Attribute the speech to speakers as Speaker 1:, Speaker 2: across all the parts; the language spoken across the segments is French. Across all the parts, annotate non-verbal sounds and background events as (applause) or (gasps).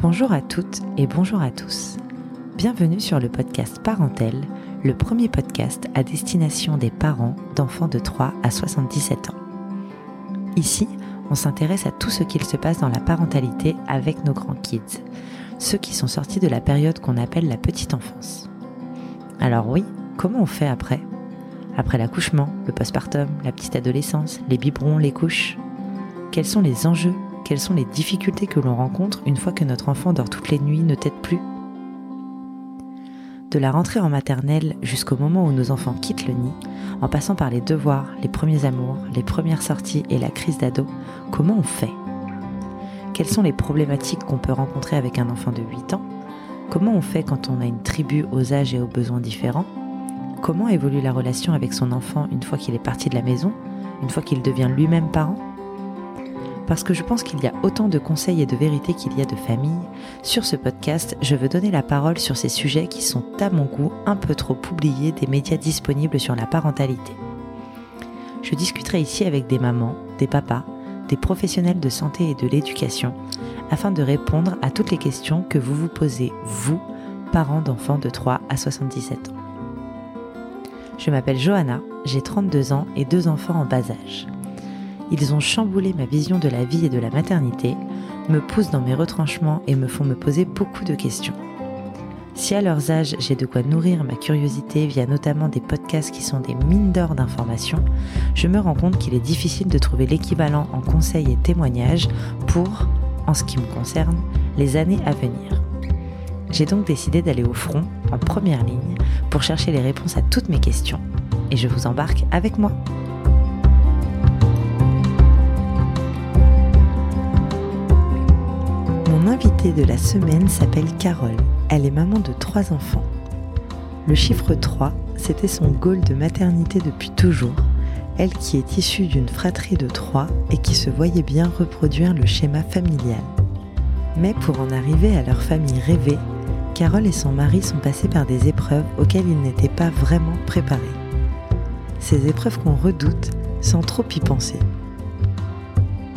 Speaker 1: Bonjour à toutes et bonjour à tous. Bienvenue sur le podcast Parentel, le premier podcast à destination des parents d'enfants de 3 à 77 ans. Ici, on s'intéresse à tout ce qu'il se passe dans la parentalité avec nos grands kids, ceux qui sont sortis de la période qu'on appelle la petite enfance. Alors oui, comment on fait après? Après l'accouchement, le postpartum, la petite adolescence, les biberons, les couches? Quels sont les enjeux quelles sont les difficultés que l'on rencontre une fois que notre enfant dort toutes les nuits, ne tête plus? De la rentrée en maternelle jusqu'au moment où nos enfants quittent le nid, en passant par les devoirs, les premiers amours, les premières sorties et la crise d'ado, comment on fait? Quelles sont les problématiques qu'on peut rencontrer avec un enfant de 8 ans? Comment on fait quand on a une tribu aux âges et aux besoins différents? Comment évolue la relation avec son enfant une fois qu'il est parti de la maison, une fois qu'il devient lui-même parent? Parce que je pense qu'il y a autant de conseils et de vérités qu'il y a de familles, sur ce podcast, je veux donner la parole sur ces sujets qui sont à mon goût un peu trop oubliés des médias disponibles sur la parentalité. Je discuterai ici avec des mamans, des papas, des professionnels de santé et de l'éducation, afin de répondre à toutes les questions que vous vous posez, vous, parents d'enfants de 3 à 77 ans. Je m'appelle Johanna, j'ai 32 ans et deux enfants en bas âge. Ils ont chamboulé ma vision de la vie et de la maternité, me poussent dans mes retranchements et me font me poser beaucoup de questions. Si à leurs âges j'ai de quoi nourrir ma curiosité via notamment des podcasts qui sont des mines d'or d'informations, je me rends compte qu'il est difficile de trouver l'équivalent en conseils et témoignages pour, en ce qui me concerne, les années à venir. J'ai donc décidé d'aller au front, en première ligne, pour chercher les réponses à toutes mes questions. Et je vous embarque avec moi. Invitée de la semaine s'appelle Carole. Elle est maman de trois enfants. Le chiffre 3, c'était son goal de maternité depuis toujours. Elle qui est issue d'une fratrie de trois et qui se voyait bien reproduire le schéma familial. Mais pour en arriver à leur famille rêvée, Carole et son mari sont passés par des épreuves auxquelles ils n'étaient pas vraiment préparés. Ces épreuves qu'on redoute sans trop y penser.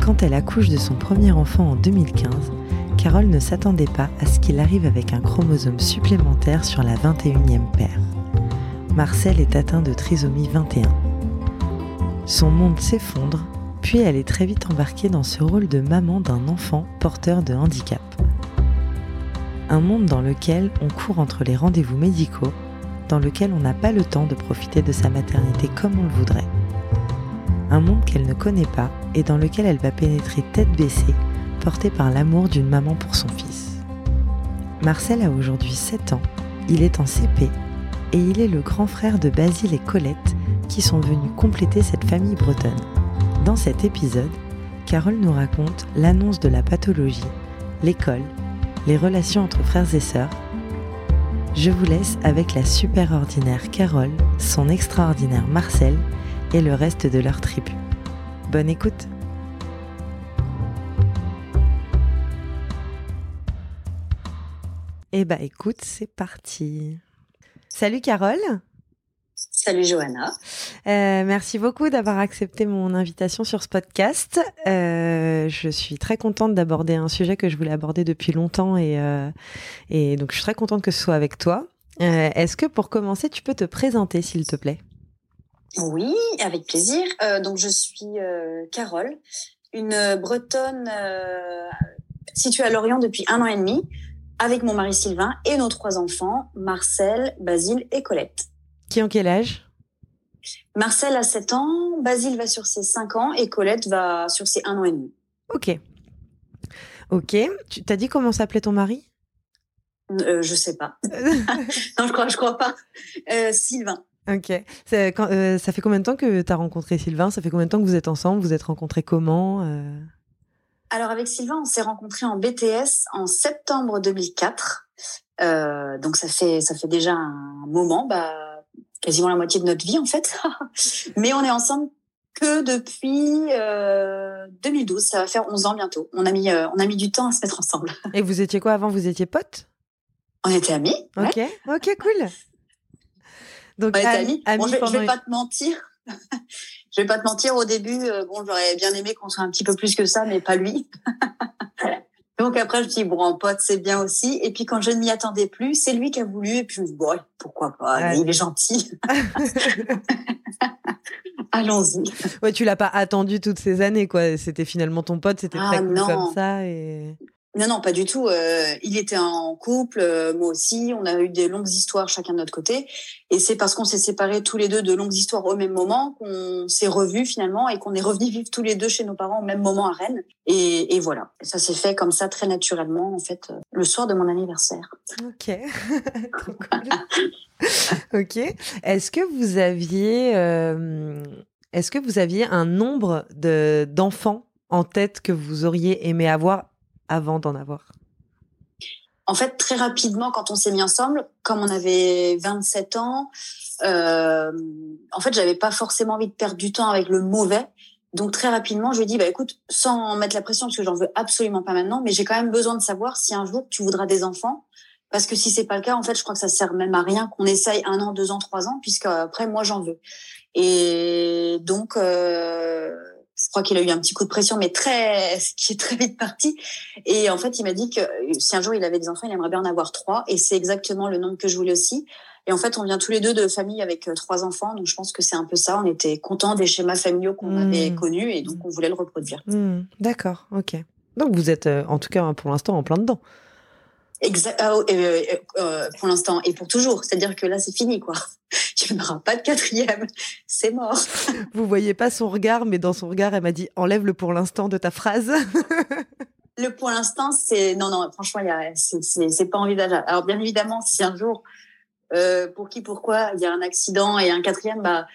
Speaker 1: Quand elle accouche de son premier enfant en 2015, Carole ne s'attendait pas à ce qu'il arrive avec un chromosome supplémentaire sur la 21e paire. Marcel est atteint de trisomie 21. Son monde s'effondre, puis elle est très vite embarquée dans ce rôle de maman d'un enfant porteur de handicap. Un monde dans lequel on court entre les rendez-vous médicaux, dans lequel on n'a pas le temps de profiter de sa maternité comme on le voudrait. Un monde qu'elle ne connaît pas et dans lequel elle va pénétrer tête baissée porté par l'amour d'une maman pour son fils. Marcel a aujourd'hui 7 ans, il est en CP et il est le grand frère de Basile et Colette qui sont venus compléter cette famille bretonne. Dans cet épisode, Carole nous raconte l'annonce de la pathologie, l'école, les relations entre frères et sœurs. Je vous laisse avec la super ordinaire Carole, son extraordinaire Marcel et le reste de leur tribu. Bonne écoute Eh bah écoute, c'est parti. Salut Carole.
Speaker 2: Salut Johanna.
Speaker 1: Euh, merci beaucoup d'avoir accepté mon invitation sur ce podcast. Euh, je suis très contente d'aborder un sujet que je voulais aborder depuis longtemps et, euh, et donc je suis très contente que ce soit avec toi. Est-ce que pour commencer, tu peux te présenter s'il te plaît?
Speaker 2: Oui, avec plaisir. donc je suis Carole, une Bretonne située à Lorient depuis un an et demi avec mon mari Sylvain et nos trois enfants, Marcel, Basile et Colette.
Speaker 1: Qui ont quel âge?
Speaker 2: Marcel a 7 ans, Basile va sur ses 5 ans et Colette va sur ses 1 an et demi.
Speaker 1: Ok. Ok. Tu t'as dit comment s'appelait ton mari?
Speaker 2: Euh, Je sais pas. (laughs) (laughs) non, je crois, je crois pas. Euh, Sylvain.
Speaker 1: Ok. Euh, ça fait combien de temps que tu as rencontré Sylvain? Ça fait combien de temps que vous êtes ensemble? Vous êtes rencontrés comment euh?
Speaker 2: Alors avec Sylvain, on s'est rencontrés en BTS en septembre 2004. Euh, donc ça fait ça fait déjà un moment, bah, quasiment la moitié de notre vie en fait. (laughs) Mais on est ensemble que depuis 2012. Euh, ça va faire 11 ans bientôt. On a mis euh, on a mis du temps à se mettre ensemble. (laughs)
Speaker 1: Et vous étiez quoi avant? Vous étiez potes?
Speaker 2: On était amis.
Speaker 1: Ok, ok, cool. (laughs)
Speaker 2: Donc on était amis. je, je vais pas te mentir. Je vais pas te mentir, au début, euh, bon, j'aurais bien aimé qu'on soit un petit peu plus que ça, mais pas lui. (laughs) Donc après, je dis, bon, en pote, c'est bien aussi. Et puis quand je ne m'y attendais plus, c'est lui qui a voulu. Et puis je me dis, bon, pourquoi pas, il est gentil. (laughs) Allons-y.
Speaker 1: Ouais, tu l'as pas attendu toutes ces années, quoi. C'était finalement ton pote, c'était très ah, cool comme ça. Et...
Speaker 2: Non, non, pas du tout. Euh, il était en couple, euh, moi aussi. On a eu des longues histoires chacun de notre côté. Et c'est parce qu'on s'est séparés tous les deux de longues histoires au même moment qu'on s'est revus finalement et qu'on est revenus vivre tous les deux chez nos parents au même moment à Rennes. Et, voilà, ça s'est fait comme ça très naturellement en fait euh, le soir de mon anniversaire.
Speaker 1: Ok. (laughs) ok. Est-ce que vous aviez, est-ce que vous aviez un nombre de d'enfants en tête que vous auriez aimé avoir avant d'en avoir
Speaker 2: En fait, très rapidement, quand on s'est mis ensemble, comme on avait 27 ans, euh, en fait, j'avais pas forcément envie de perdre du temps avec le mauvais. Donc très rapidement, je lui ai dit, bah écoute, sans mettre la pression, parce que j'en veux absolument pas maintenant, mais j'ai quand même besoin de savoir si un jour tu voudras des enfants. Parce que si c'est pas le cas, en fait, je crois que ça sert même à rien qu'on essaye un an, deux ans, trois ans, puisque après, moi, j'en veux. Et donc, euh, je crois qu'il a eu un petit coup de pression, mais très, qui est très vite parti. Et en fait, il m'a dit que si un jour il avait des enfants, il aimerait bien en avoir trois. Et c'est exactement le nombre que je voulais aussi. Et en fait, on vient tous les deux de familles avec euh, trois enfants, donc je pense que c'est un peu ça. On était contents des schémas familiaux qu'on hmm. avait connus et donc on voulait le reproduire.
Speaker 1: Hmm. D'accord, ok. Donc vous êtes, euh, en tout cas pour l'instant, en plein dedans.
Speaker 2: Exact, ah, euh, euh, pour l'instant et pour toujours. C'est-à-dire que là, c'est fini, quoi. (laughs) Il n'y aura pas de quatrième. C'est mort. (laughs)
Speaker 1: Vous voyez pas son regard, mais dans son regard, elle m'a dit enlève le pour l'instant de ta phrase. (laughs)
Speaker 2: le pour l'instant, c'est non, non. Franchement, c'est pas envisageable. Alors bien évidemment, si un jour euh, pour qui, pourquoi il y a un accident et un quatrième, bah,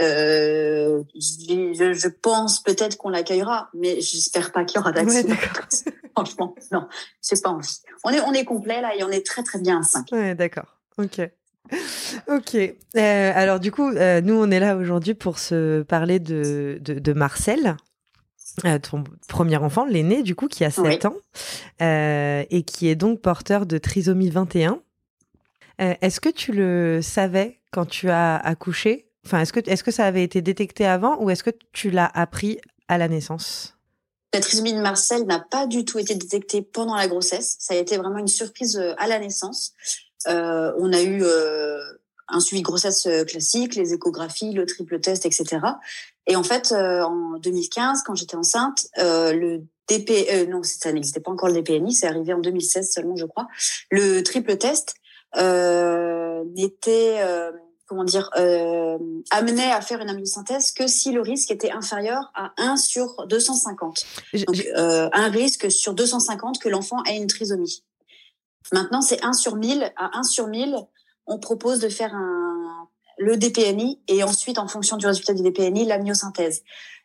Speaker 2: euh, je, je, pense peut-être qu'on l'accueillera, mais j'espère pas qu'il y aura d'accident. Franchement, non, c'est pas envie. On est, on est complet là et on est très très bien à 5.
Speaker 1: Ouais, d'accord. Ok. Ok. Euh, alors du coup, euh, nous on est là aujourd'hui pour se parler de, de, de Marcel, euh, ton premier enfant, l'aîné du coup, qui a 7 ans et qui est donc porteur de trisomie 21. Euh, est-ce que tu le savais quand tu as accouché? Enfin, est-ce que, est que ça avait été détecté avant ou est-ce que tu l'as appris à la naissance?
Speaker 2: La trisomie de Marcel n'a pas du tout été détectée pendant la grossesse. Ça a été vraiment une surprise euh, à la naissance. Euh, on a eu un suivi grossesse classique, les échographies, le triple test, etc. Et en fait, en 2015, quand j'étais enceinte, le DP, non, ça n'existait pas encore le DPNI, c'est arrivé en 2016 seulement, je crois. Le triple test euh, n'était euh, comment dire euh, amené à faire une amyosynthèse que si le risque était inférieur à 1 sur 250. Donc euh, un risque sur 250 que l'enfant ait une trisomie. Maintenant, c'est 1 sur 1000 à 1 sur 1000, on propose de faire un le DPNI et ensuite en fonction du résultat du DPNI, l'amyosynthèse.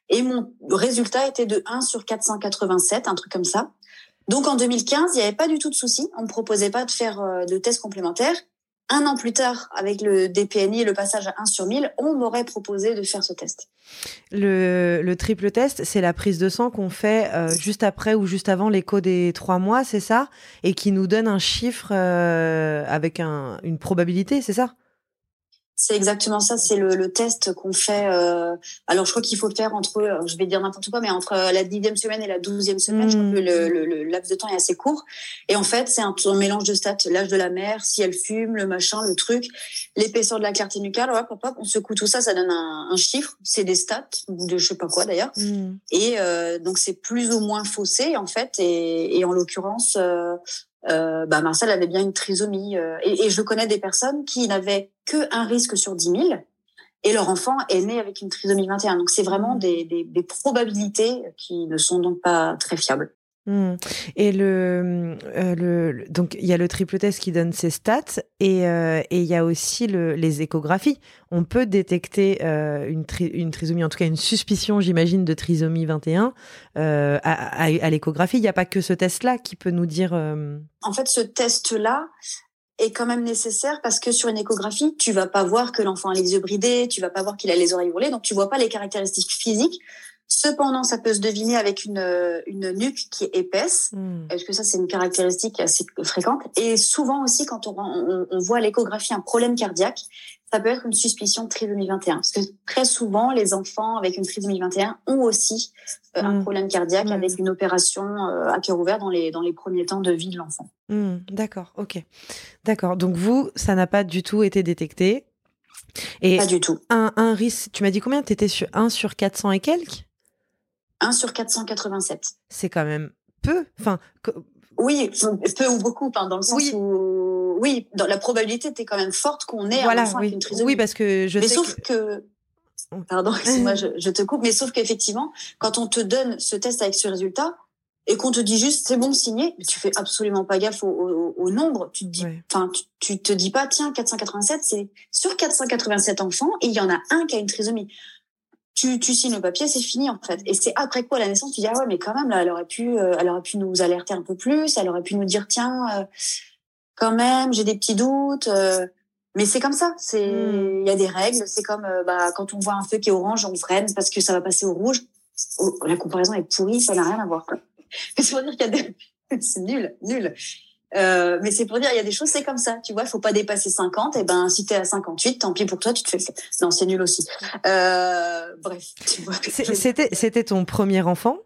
Speaker 2: Et mon résultat était de 1 sur 487, un truc comme ça. Donc en 2015, il n'y avait pas du tout de souci. On ne proposait pas de faire euh, de tests complémentaires. Un an plus tard, avec le DPNI et le passage à 1 sur 1000, on m'aurait proposé de faire ce test.
Speaker 1: Le, triple test, c'est la prise de sang qu'on fait euh, juste après ou juste avant l'écho des trois mois, c'est ça? Et qui nous donne un chiffre euh, avec une probabilité, c'est ça?
Speaker 2: C'est exactement ça. C'est le, le, test qu'on fait. Euh, alors, je crois qu'il faut le faire entre, euh, je vais dire n'importe quoi, mais entre la dixième semaine et la douzième semaine, je crois que le, le, le, laps de temps est assez court. Et en fait, c'est un, mélange de stats, l'âge de la mère, si elle fume, le machin, le truc, l'épaisseur de la clarté nucale. Hop, hop, hop, on secoue tout ça, ça donne un, un chiffre. C'est des stats, de je sais pas quoi d'ailleurs. Mm. Et euh, donc, c'est plus ou moins faussé en fait. Et, et en l'occurrence, euh, euh, bah Marcel avait bien une trisomie. Euh, et, et, je connais des personnes qui n'avaient que un risque sur 10 000 et leur enfant est né avec une trisomie 21. Donc c'est vraiment des, des, des probabilités qui ne sont donc pas très fiables.
Speaker 1: Hmm. Et le, euh, le, donc il y a le triple test qui donne ses stats et euh, et il y a aussi le, les échographies. On peut détecter euh, une, trisomie, en tout cas une suspicion, j'imagine, de trisomie 21 euh, à, à, à l'échographie. Il n'y a pas que ce test-là qui peut nous dire.
Speaker 2: En fait, ce test-là est quand même nécessaire parce que sur une échographie, tu vas pas voir que l'enfant a les yeux bridés, tu vas pas voir qu'il a les oreilles brûlées, donc tu vois pas les caractéristiques physiques Cependant, ça peut se deviner avec une, une nuque qui est épaisse, mm. parce que ça, c'est une caractéristique assez fréquente? Et souvent aussi, quand on, on, on voit à l'échographie un problème cardiaque, ça peut être une suspicion de trisomie 21. Parce que très souvent, les enfants avec une trisomie 21 ont aussi euh, un mmh. problème cardiaque mmh. avec une opération euh, à cœur ouvert dans les, dans les premiers temps de vie de l'enfant.
Speaker 1: Mmh, d'accord, ok. D'accord. Donc vous, ça n'a pas du tout été détecté
Speaker 2: et Pas du tout.
Speaker 1: Un, un risque, tu m'as dit combien? Tu étais sur 1 sur 400 et quelques?
Speaker 2: 1 sur 487.
Speaker 1: C'est quand même peu. Enfin,
Speaker 2: oui, peu ou beaucoup, dans le sens où oui, dans la probabilité était quand même forte qu'on ait un enfant
Speaker 1: avec
Speaker 2: une trisomie.
Speaker 1: Oui, parce que je
Speaker 2: mais
Speaker 1: sais
Speaker 2: sauf que, oh. pardon, (laughs) excuse-moi, je, je, te coupe, mais sauf qu'effectivement, quand on te donne ce test avec ce résultat et qu'on te dit juste c'est bon signé, tu fais absolument pas gaffe au, au, nombre. Tu te dis, enfin, tu, te dis pas tiens 487, c'est sur 487 enfants et il y en a un qui a une trisomie tu, tu signes le papier, c'est fini en fait. Et c'est après quoi la naissance, tu dis ah ouais mais quand même là, elle aurait pu, euh, elle aurait pu nous alerter un peu plus, elle aurait pu nous dire tiens, euh, quand même j'ai des petits doutes. Euh. mais c'est comme ça, c'est hmm. il y a des règles. C'est comme bah quand on voit un feu qui est orange, on freine parce que ça va passer au rouge. Oh, la comparaison est pourrie, ça n'a rien à voir. (laughs) C'est pour dire qu'il y a des (laughs) c'est nul, nul. Euh, mais c'est pour dire, il y a des choses, c'est comme ça. Tu vois, il faut pas dépasser 50. Et ben, si t'es à 58, tant pis pour toi, tu te fais. Non, c'est nul aussi. Euh, bref, tu vois.
Speaker 1: C'était, c'était ton premier enfant?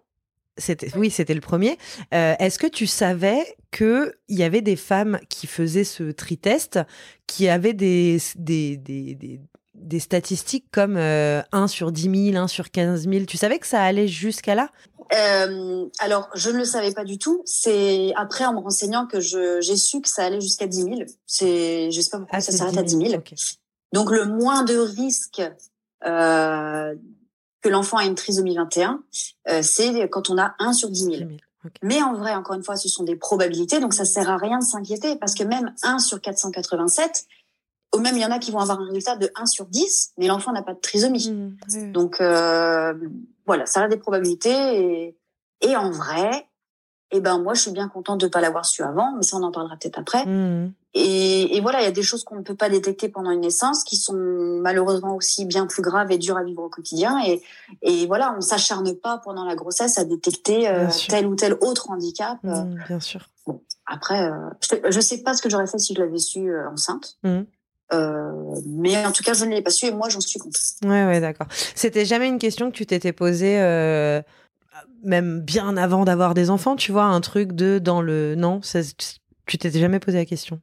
Speaker 1: C'était, oui, c'était le premier. Euh, est-ce que tu savais que il y avait des femmes qui faisaient ce tri-test, qui avaient des, des, des, des des statistiques comme 1 sur 10 000, 1 sur 15 000. Tu savais que ça allait jusqu'à là?
Speaker 2: Euh, alors, je ne le savais pas du tout. C'est après, en me renseignant, que j'ai su que ça allait jusqu'à 10 000. C'est, je sais pas pourquoi ah, ça s'arrête à 10 000. Donc, le moins de risque euh, que l'enfant ait une trisomie 21, euh, c'est quand on a 1 sur 10 000. Mais en vrai, encore une fois, ce sont des probabilités, donc ça sert à rien de s'inquiéter parce que même 1 sur 487, ou même il y en a qui vont avoir un résultat de 1 sur 10, mais l'enfant n'a pas de trisomie. Mmh, donc euh, voilà, ça a des probabilités. Et, et en vrai, eh ben moi je suis bien contente de pas l'avoir su avant, mais ça on en parlera peut-être après. Mmh. Et, et, voilà, il y a des choses qu'on ne peut pas détecter pendant une naissance qui sont malheureusement aussi bien plus graves et dures à vivre au quotidien. Et, et voilà, on s'acharne pas pendant la grossesse à détecter euh, tel ou tel autre handicap.
Speaker 1: Mmh, bien sûr.
Speaker 2: Bon, après, euh, je, ne sais pas ce que j'aurais fait si je l'avais su enceinte. Euh, mais en tout cas, je ne l'ai pas su et moi, j'en suis contente.
Speaker 1: Ouais, ouais, d'accord. C'était jamais une question que tu t'étais posée, euh, même bien avant d'avoir des enfants, tu vois, un truc de dans le. Non, ça, tu t'étais jamais posé la question?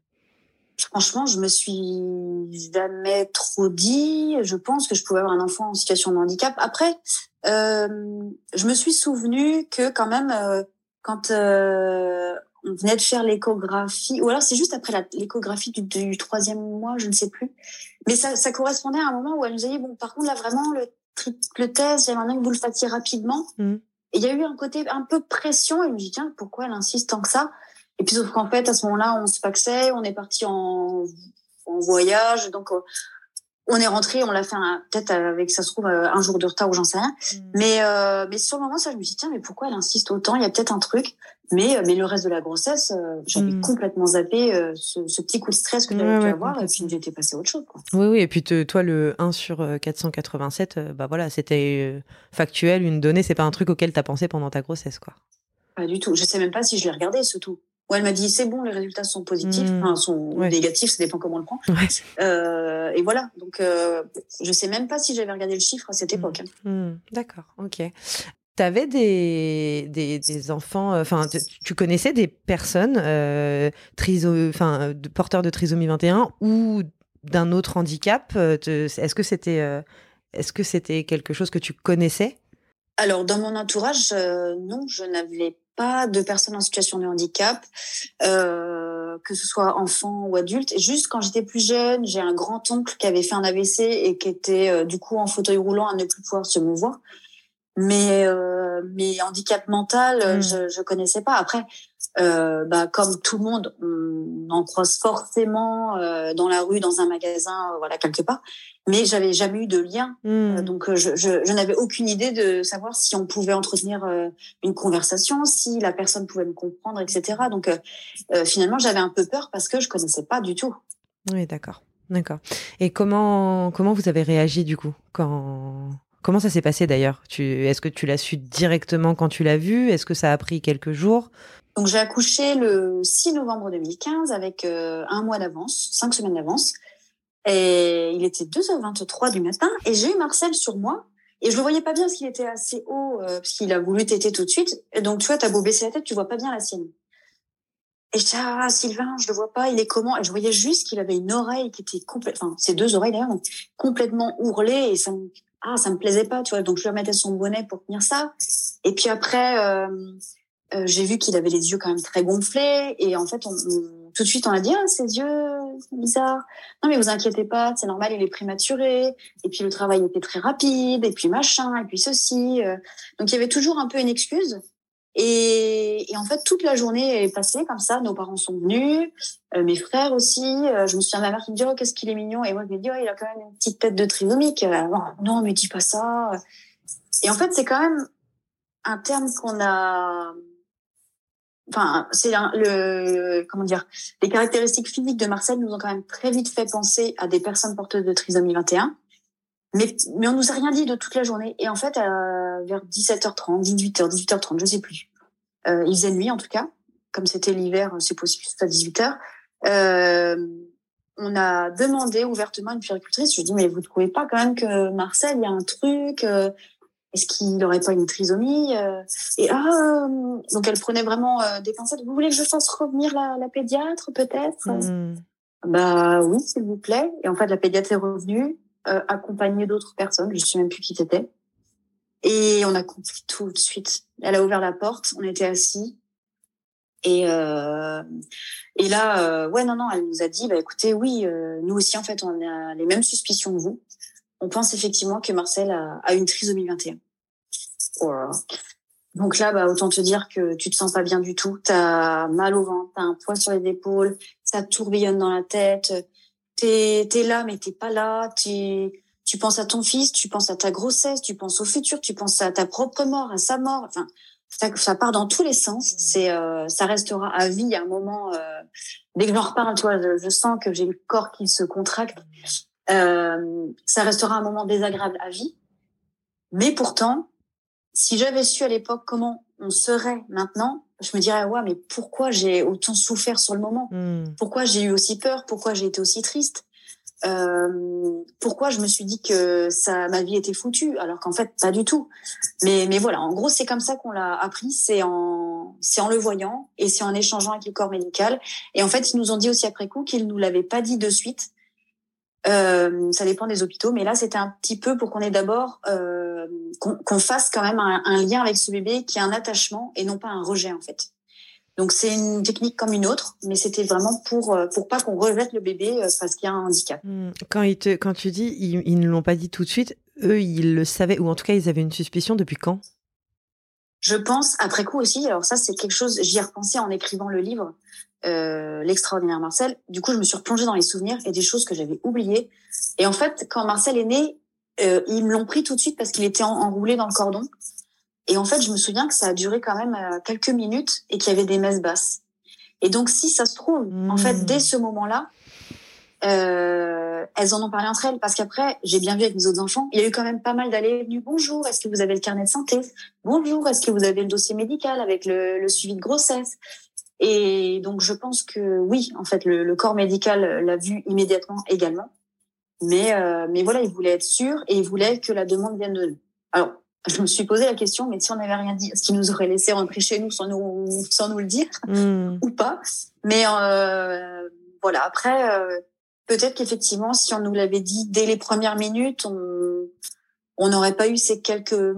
Speaker 2: Franchement, je me suis jamais trop dit. Je pense que je pouvais avoir un enfant en situation de handicap. Après, euh, je me suis souvenu que quand même, quand on venait de faire l'échographie, ou alors c'est juste après l'échographie du, troisième mois, je ne sais plus. Mais ça, ça, correspondait à un moment où elle nous a dit, bon, par contre, là, vraiment, le, le test, j'aimerais bien que vous le fassiez rapidement. Mm. Et il y a eu un côté un peu pression, et je me dit, tiens, pourquoi elle insiste tant que ça? Et puis, sauf qu'en fait, à ce moment-là, on se paxait, on est parti en, en voyage, donc euh, on est rentré, on l'a fait peut-être avec ça se trouve euh, un jour de retard ou j'en sais rien. Mm. Mais euh, mais sur le moment ça je me suis dit tiens mais pourquoi elle insiste autant? Il y a peut-être un truc. Mais euh, mais le reste de la grossesse j'avais mm. complètement zappé ce, petit coup de stress que j'avais pu avoir et puis j'étais passé à autre chose. Quoi.
Speaker 1: Oui oui et puis toi le 1 sur 487 bah voilà c'était factuel une donnée c'est pas un truc auquel tu as pensé pendant ta grossesse quoi.
Speaker 2: Pas du tout. Je sais même pas si je l'ai regardé surtout où elle m'a dit c'est bon, les résultats sont positifs, mmh. enfin, sont négatifs, ça dépend comment on le prend. Euh, et voilà, donc euh, je sais même pas si j'avais regardé le chiffre à cette mmh. époque.
Speaker 1: Mmh. D'accord, ok. Tu avais des, des, des enfants, euh, enfin, tu connaissais des personnes euh, triso, de, porteurs de trisomie 21 ou d'un autre handicap Est-ce que c'était est-ce que c'était quelque chose que tu connaissais?
Speaker 2: Alors, dans mon entourage, non, je n'avais pas de personnes en situation de handicap, euh, que ce soit enfant ou adulte. juste quand j'étais plus jeune, j'ai un grand oncle qui avait fait un AVC et qui était euh, du coup en fauteuil roulant à ne plus pouvoir se mouvoir. Mais euh, mais handicap mental, mmh. je je connaissais pas. Après, euh, bah, comme tout le monde, on en croise forcément euh, dans la rue, dans un magasin, euh, voilà quelque part. Mais j'avais jamais eu de lien, hmm. donc je, je, je n'avais aucune idée de savoir si on pouvait entretenir une conversation, si la personne pouvait me comprendre, etc. Donc finalement, j'avais un peu peur parce que je connaissais pas du tout.
Speaker 1: Oui, d'accord, d'accord. Et comment comment vous avez réagi du coup quand Comment ça s'est passé d'ailleurs? Est-ce que tu l'as su directement quand tu l'as vu? Est-ce que ça a pris quelques jours?
Speaker 2: Donc j'ai accouché le 6 novembre 2015 avec euh, un mois d'avance, cinq semaines d'avance. Et il était 2h23 du matin et j'ai eu Marcel sur moi et je le voyais pas bien parce qu'il était assez haut, euh, parce qu'il a voulu téter tout de suite. Et donc, tu vois, t'as beau baisser la tête, tu vois pas bien la sienne. Et je dis, ah, Sylvain, je le vois pas, il est comment? Et je voyais juste qu'il avait une oreille qui était complètement, enfin, ses deux oreilles d'ailleurs, complètement ourlées et ça me, ah, ça me plaisait pas, tu vois. Donc, je lui remettais son bonnet pour tenir ça. Et puis après, euh, euh, j'ai vu qu'il avait les yeux quand même très gonflés. Et en fait, on, tout de suite, on a dit, ah, ses yeux, bizarre. Non, mais vous inquiétez pas, c'est normal, il est prématuré. Et puis, le travail était très rapide, et puis machin, et puis ceci. Euh. Donc, il y avait toujours un peu une excuse. Et, et, en fait, toute la journée est passée comme ça. Nos parents sont venus, euh, mes frères aussi. je me souviens ma mère qui me dit, oh, qu'est-ce qu'il est mignon. Et moi, je me dis, oh, il a quand même une petite tête de trisomique. non, mais dis pas ça. Et en fait, c'est quand même un terme qu'on a enfin c'est le comment dire les caractéristiques physiques de Marcel nous ont quand même très vite fait penser à des personnes porteuses de trisomie 21 mais mais on nous a rien dit de toute la journée. Et en fait euh, vers 17h30 18h 18h30 je sais plus. Euh, il faisait nuit en tout cas. Comme c'était l'hiver c'est possible à 18h euh, on a demandé ouvertement à une puéricultrice je lui dis mais vous trouvez pas quand même que Marcel il y a un truc euh, est-ce qu'il n'aurait pas une trisomie euh, Et ah, donc elle prenait vraiment euh, des pincettes. Vous voulez que je fasse revenir la, pédiatre peut-être? Hmm. Bah oui, s'il vous plaît. Et en fait, la pédiatre est revenue, euh, accompagnée d'autres personnes. Je ne sais même plus qui c'était. Et on a compris tout de suite. Elle a ouvert la porte, on était assis. Et, et là, ouais, non, non, elle nous a dit, bah, écoutez, oui, nous aussi, en fait, on a les mêmes suspicions que vous. On pense effectivement que Marcel a, a une trisomie 21. Donc là, bah, autant te dire que tu te sens pas bien du tout. Tu as mal au ventre, tu as un poids sur les épaules, ça tourbillonne dans la tête. Tu es, là, mais t'es pas là. Tu penses à ton fils, tu penses à ta grossesse, tu penses au futur, tu penses à ta propre mort, à sa mort. Enfin, ça, ça part dans tous les sens. Mmh. C'est, euh, ça restera à vie à un moment. Euh, dès que j'en reparle, toi, je, je, sens que j'ai le corps qui se contracte. Euh, ça restera un moment désagréable à vie. Mais pourtant, si j'avais su à l'époque comment on serait maintenant, je me dirais ouais mais pourquoi j'ai autant souffert sur le moment? Hmm. Pourquoi j'ai eu aussi peur? Pourquoi j'ai été aussi triste? Euh, Pourquoi je me suis dit que ça ma vie était foutue? Alors qu'en fait pas du tout. Mais mais voilà, en gros c'est comme ça qu'on l'a appris, c'est en c'est en le voyant et c'est en échangeant avec le corps médical. Et en fait ils nous ont dit aussi après coup qu'ils nous l'avaient pas dit de suite. Euh, ça dépend des hôpitaux, mais là c'était un petit peu pour qu'on ait d'abord euh, qu'on fasse quand même un, lien avec ce bébé qui a un attachement et non pas un rejet en fait. Donc c'est une technique comme une autre, mais c'était vraiment pour euh, pour pas qu'on rejette le bébé parce qu'il y a un handicap.
Speaker 1: Hmm. Quand il te quand tu dis ils, ils ne l'ont pas dit tout de suite, eux ils le savaient ou en tout cas ils avaient une suspicion depuis quand?
Speaker 2: Je pense après coup aussi. Alors ça c'est quelque chose j'y ai repensé en écrivant le livre. Euh, l'extraordinaire Marcel. Du coup, je me suis replongée dans les souvenirs et des choses que j'avais oubliées. Et en fait, quand Marcel est né, euh, ils me l'ont pris tout de suite parce qu'il était enroulé dans le cordon. Et en fait, je me souviens que ça a duré quand même euh, quelques minutes et qu'il y avait des messes basses. Et donc, si ça se trouve, en fait, dès ce moment-là, elles en ont parlé entre elles parce qu'après, j'ai bien vu avec mes autres enfants, il y a eu quand même pas mal d'allées venues. Bonjour, est-ce que vous avez le carnet de santé? Bonjour, est-ce que vous avez le dossier médical avec le, le suivi de grossesse? Et donc, je pense que oui, en fait, le, corps médical l'a vu immédiatement également. Mais, euh, mais voilà, il voulait être sûr et il voulait que la demande vienne de nous. Alors, je me suis posé la question, mais si on n'avait rien dit, est-ce qu'il nous aurait laissé rentrer chez nous sans nous, sans nous le dire hmm. ou pas? Mais euh, voilà, après, euh, peut-être qu'effectivement, si on nous l'avait dit dès les premières minutes, on, on n'aurait pas eu ces quelques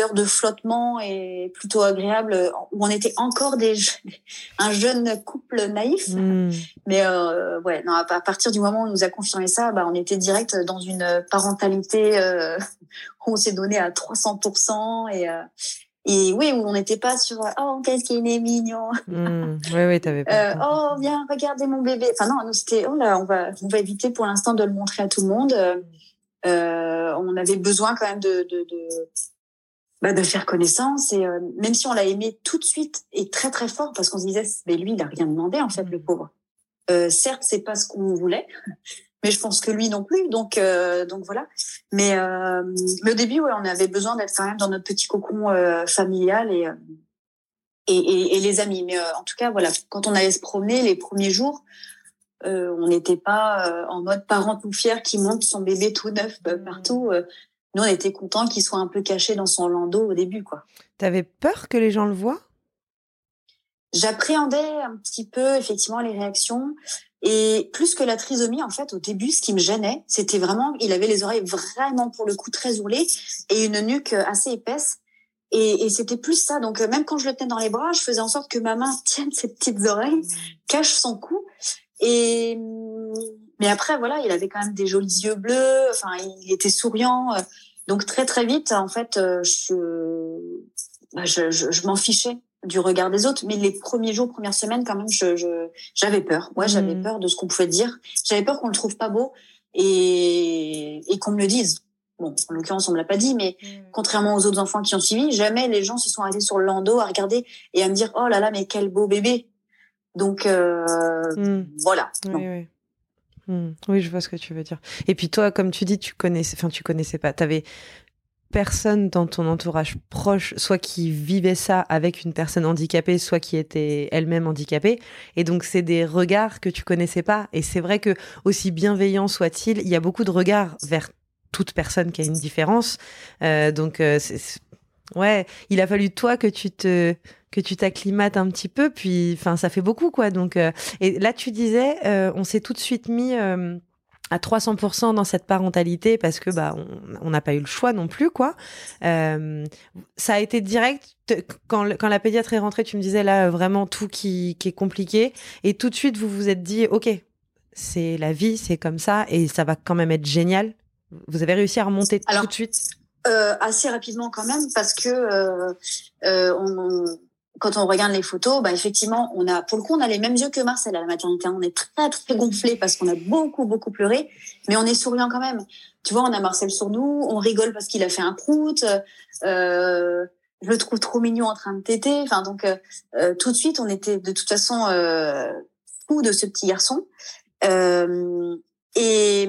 Speaker 2: heures de flottement et plutôt agréables où on était encore des (laughs) un jeune couple naïf. Hmm. Mais euh, ouais, non, à partir du moment où on nous a confirmé ça, bah, on était direct dans une parentalité euh, (laughs) où on s'est donné à 300% et euh, et oui, où on n'était pas sur oh qu'est-ce qu'il est mignon. (laughs)
Speaker 1: Hmm. Oui, oui, t'avais pas.
Speaker 2: Euh, oh viens regardez mon bébé. Enfin non, nous c'était oh là on va on va éviter pour l'instant de le montrer à tout le monde. Euh, on avait besoin quand même de, de, de, bah, de faire connaissance et euh, même si on l'a aimé tout de suite et très très fort parce qu'on se disait mais lui il a rien demandé en fait le pauvre. Euh, certes c'est pas ce qu'on voulait, (laughs) mais je pense que lui non plus donc euh, donc voilà. Mais, euh, mais au début ouais on avait besoin d'être quand même dans notre petit cocon familial et et, et, et, les amis. Mais en tout cas voilà quand on allait se promener les premiers jours on n'était pas en mode parent tout fier qui monte son bébé tout neuf mmh. partout. nous, on était content qu'il soit un peu caché dans son landau au début, quoi.
Speaker 1: T'avais peur que les gens le voient?
Speaker 2: J'appréhendais un petit peu effectivement les réactions. Et plus que la trisomie, en fait, au début, ce qui me gênait, c'était vraiment, il avait les oreilles vraiment pour le coup très ourlées et une nuque assez épaisse. Et, et c'était plus ça. Donc même quand je le tenais dans les bras, je faisais en sorte que ma main (laughs) tienne ses petites oreilles, mmh. cache son cou. Et mais après, voilà, il avait quand même des jolis yeux bleus. Enfin, il était souriant. Donc très très vite, en fait, je, bah, je, je, je m'en fichais du regard des autres. Mais les premiers jours, premières semaines, quand même, je, j'avais peur. Ouais, j'avais mmh. peur de ce qu'on pouvait dire. J'avais peur qu'on le trouve pas beau et, et qu'on me le dise. Bon, en l'occurrence, on me l'a pas dit, mais mmh. contrairement aux autres enfants qui ont suivi, jamais les gens se sont arrêtés sur le landau à regarder et à me dire, oh là là, mais quel beau bébé. Donc, euh, mmh. voilà.
Speaker 1: Oui, oui. oui, je vois ce que tu veux dire. Et puis toi, comme tu dis, tu connaissais, enfin, tu connaissais pas. T'avais personne dans ton entourage proche, soit qui vivait ça avec une personne handicapée, soit qui était elle-même handicapée. Et donc, c'est des regards que tu connaissais pas. Et c'est vrai que, aussi bienveillant soit-il, il y a beaucoup de regards vers toute personne qui a une différence. Euh, donc, euh, ouais, il a fallu toi que tu te que tu t'acclimates un petit peu, puis, enfin, ça fait beaucoup, quoi. Donc, euh, et là, tu disais, on s'est tout de suite mis à 300% dans cette parentalité parce que bah on n'a pas eu le choix non plus quoi. Euh, ça a été direct quand quand la pédiatre est rentrée, tu me disais là vraiment tout qui qui est compliqué et tout de suite vous vous êtes dit ok c'est la vie c'est comme ça et ça va quand même être génial. Vous avez réussi à remonter tout de suite?
Speaker 2: Euh, assez rapidement quand même parce que euh, euh on, quand on regarde les photos, bah effectivement, on a, pour le coup, on a les mêmes yeux que Marcel à la maternité. On est très très gonflé parce qu'on a beaucoup beaucoup pleuré, mais on est souriant quand même. Tu vois, on a Marcel sur nous, on rigole parce qu'il a fait un prout. Euh, je le trouve trop mignon en train de téter. Enfin donc euh, euh tout de suite, on était de toute façon fou de ce petit garçon. Et,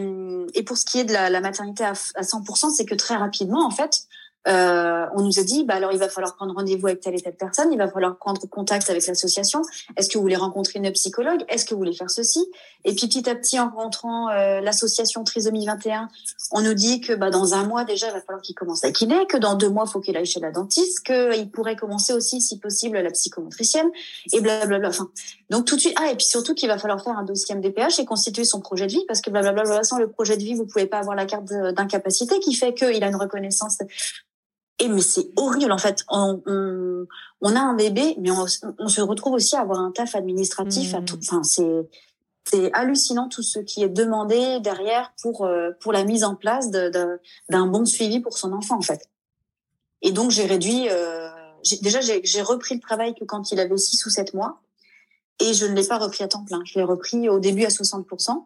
Speaker 2: et pour ce qui est de la, la maternité à, à 100%, c'est que très rapidement, en fait, euh, on nous a dit, bah alors il va falloir prendre rendez-vous avec telle et telle personne, il va falloir prendre contact avec l'association. Est-ce que vous voulez rencontrer une psychologue? Est-ce que vous voulez faire ceci? Et puis petit à petit, en rentrant euh, l'association Trisomie 21, on nous dit que bah dans un mois déjà, il va falloir qu'il commence à kiné, que dans deux mois, il faut qu'il aille chez la dentiste, qu'il pourrait commencer aussi, si possible, la psychomotricienne, et blablabla. Enfin, donc tout de suite, ah et puis surtout qu'il va falloir faire un dossier MDPH et constituer son projet de vie, parce que blablabla, sans le projet de vie, vous pouvez pas avoir la carte d'incapacité qui fait qu'il a une reconnaissance et mais c'est horrible en fait. On, on, on, a un bébé, mais on, on, se retrouve aussi à avoir un taf administratif. Mmh. enfin, c'est c'est hallucinant tout ce qui est demandé derrière pour euh, pour la mise en place d'un bon suivi pour son enfant en fait. Et donc j'ai réduit. Euh, déjà j'ai repris le travail que quand il avait 6 ou 7 mois, et je ne l'ai pas repris à temps plein. Je l'ai repris au début à 60%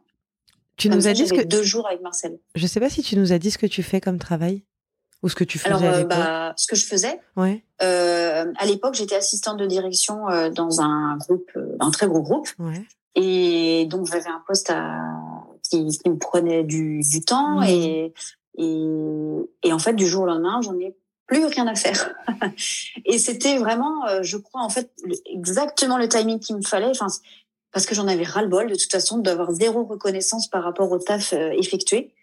Speaker 1: Tu nous as dit ce que
Speaker 2: deux jours avec Marcel.
Speaker 1: Je sais pas si tu nous as dit ce que tu fais comme travail. Ou ce que tu faisais
Speaker 2: Alors,
Speaker 1: à
Speaker 2: euh, bah, ce que je faisais. Ouais. Euh, à l'époque, j'étais assistante de direction euh, dans un groupe, euh, un très gros groupe. Ouais. Et donc, j'avais un poste à, qui, qui me prenait du, du temps. Mmh. Et, et, et, en fait, du jour au lendemain, j'en ai plus rien à faire. (laughs) et c'était vraiment, je crois, en fait, exactement le timing qu'il me fallait. Enfin, parce que j'en avais ras-le-bol, de toute façon, d'avoir zéro reconnaissance par rapport au taf effectué.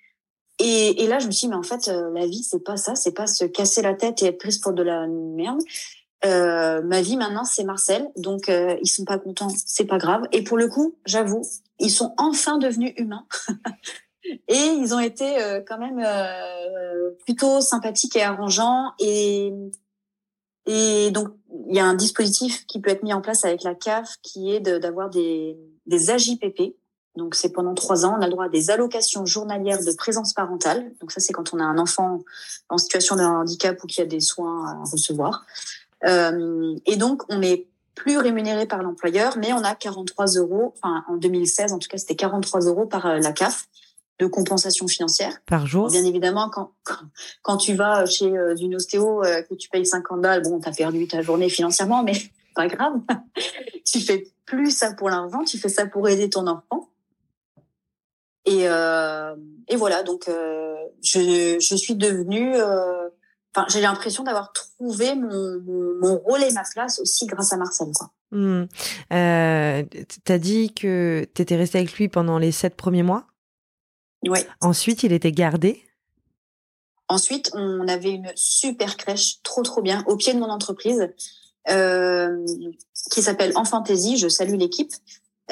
Speaker 2: Et, et, là, je me suis dit, mais en fait, euh, la vie, c'est pas ça, c'est pas se casser la tête et être prise pour de la merde. Euh, ma vie maintenant, c'est Marcel, donc euh, ils sont pas contents, c'est pas grave. Et pour le coup, j'avoue, ils sont enfin devenus humains. (laughs) et ils ont été euh, quand même euh, plutôt sympathiques et arrangeants. Et, et donc, il y a un dispositif qui peut être mis en place avec la CAF qui est d'avoir des, des AJPP, donc c'est pendant trois ans, on a le droit à des allocations journalières de présence parentale. Donc ça c'est quand on a un enfant en situation de handicap ou qui a des soins à recevoir. Euh, et donc on n'est plus rémunéré par l'employeur, mais on a 43 euros. Enfin en 2016 en tout cas c'était 43 euros par euh, la CAF de compensation financière.
Speaker 1: Par jour
Speaker 2: Bien évidemment, quand, quand, tu vas chez euh, une ostéo, que tu payes 50 balles, bon, t'as perdu ta journée financièrement, mais (laughs) pas grave. (laughs) tu fais plus ça pour l'argent, tu fais ça pour aider ton enfant. Et, euh, et voilà, donc euh, je, je suis devenue euh, enfin, j'ai l'impression d'avoir trouvé mon, mon, rôle et ma place aussi grâce à Marcel. Quoi.
Speaker 1: Mmh. T'as dit que tu étais restée avec lui pendant les sept premiers mois?
Speaker 2: Oui.
Speaker 1: Ensuite, il était gardé?
Speaker 2: Ensuite, on avait une super crèche, trop trop bien, au pied de mon entreprise, euh, qui s'appelle Enfantaisie. Je salue l'équipe.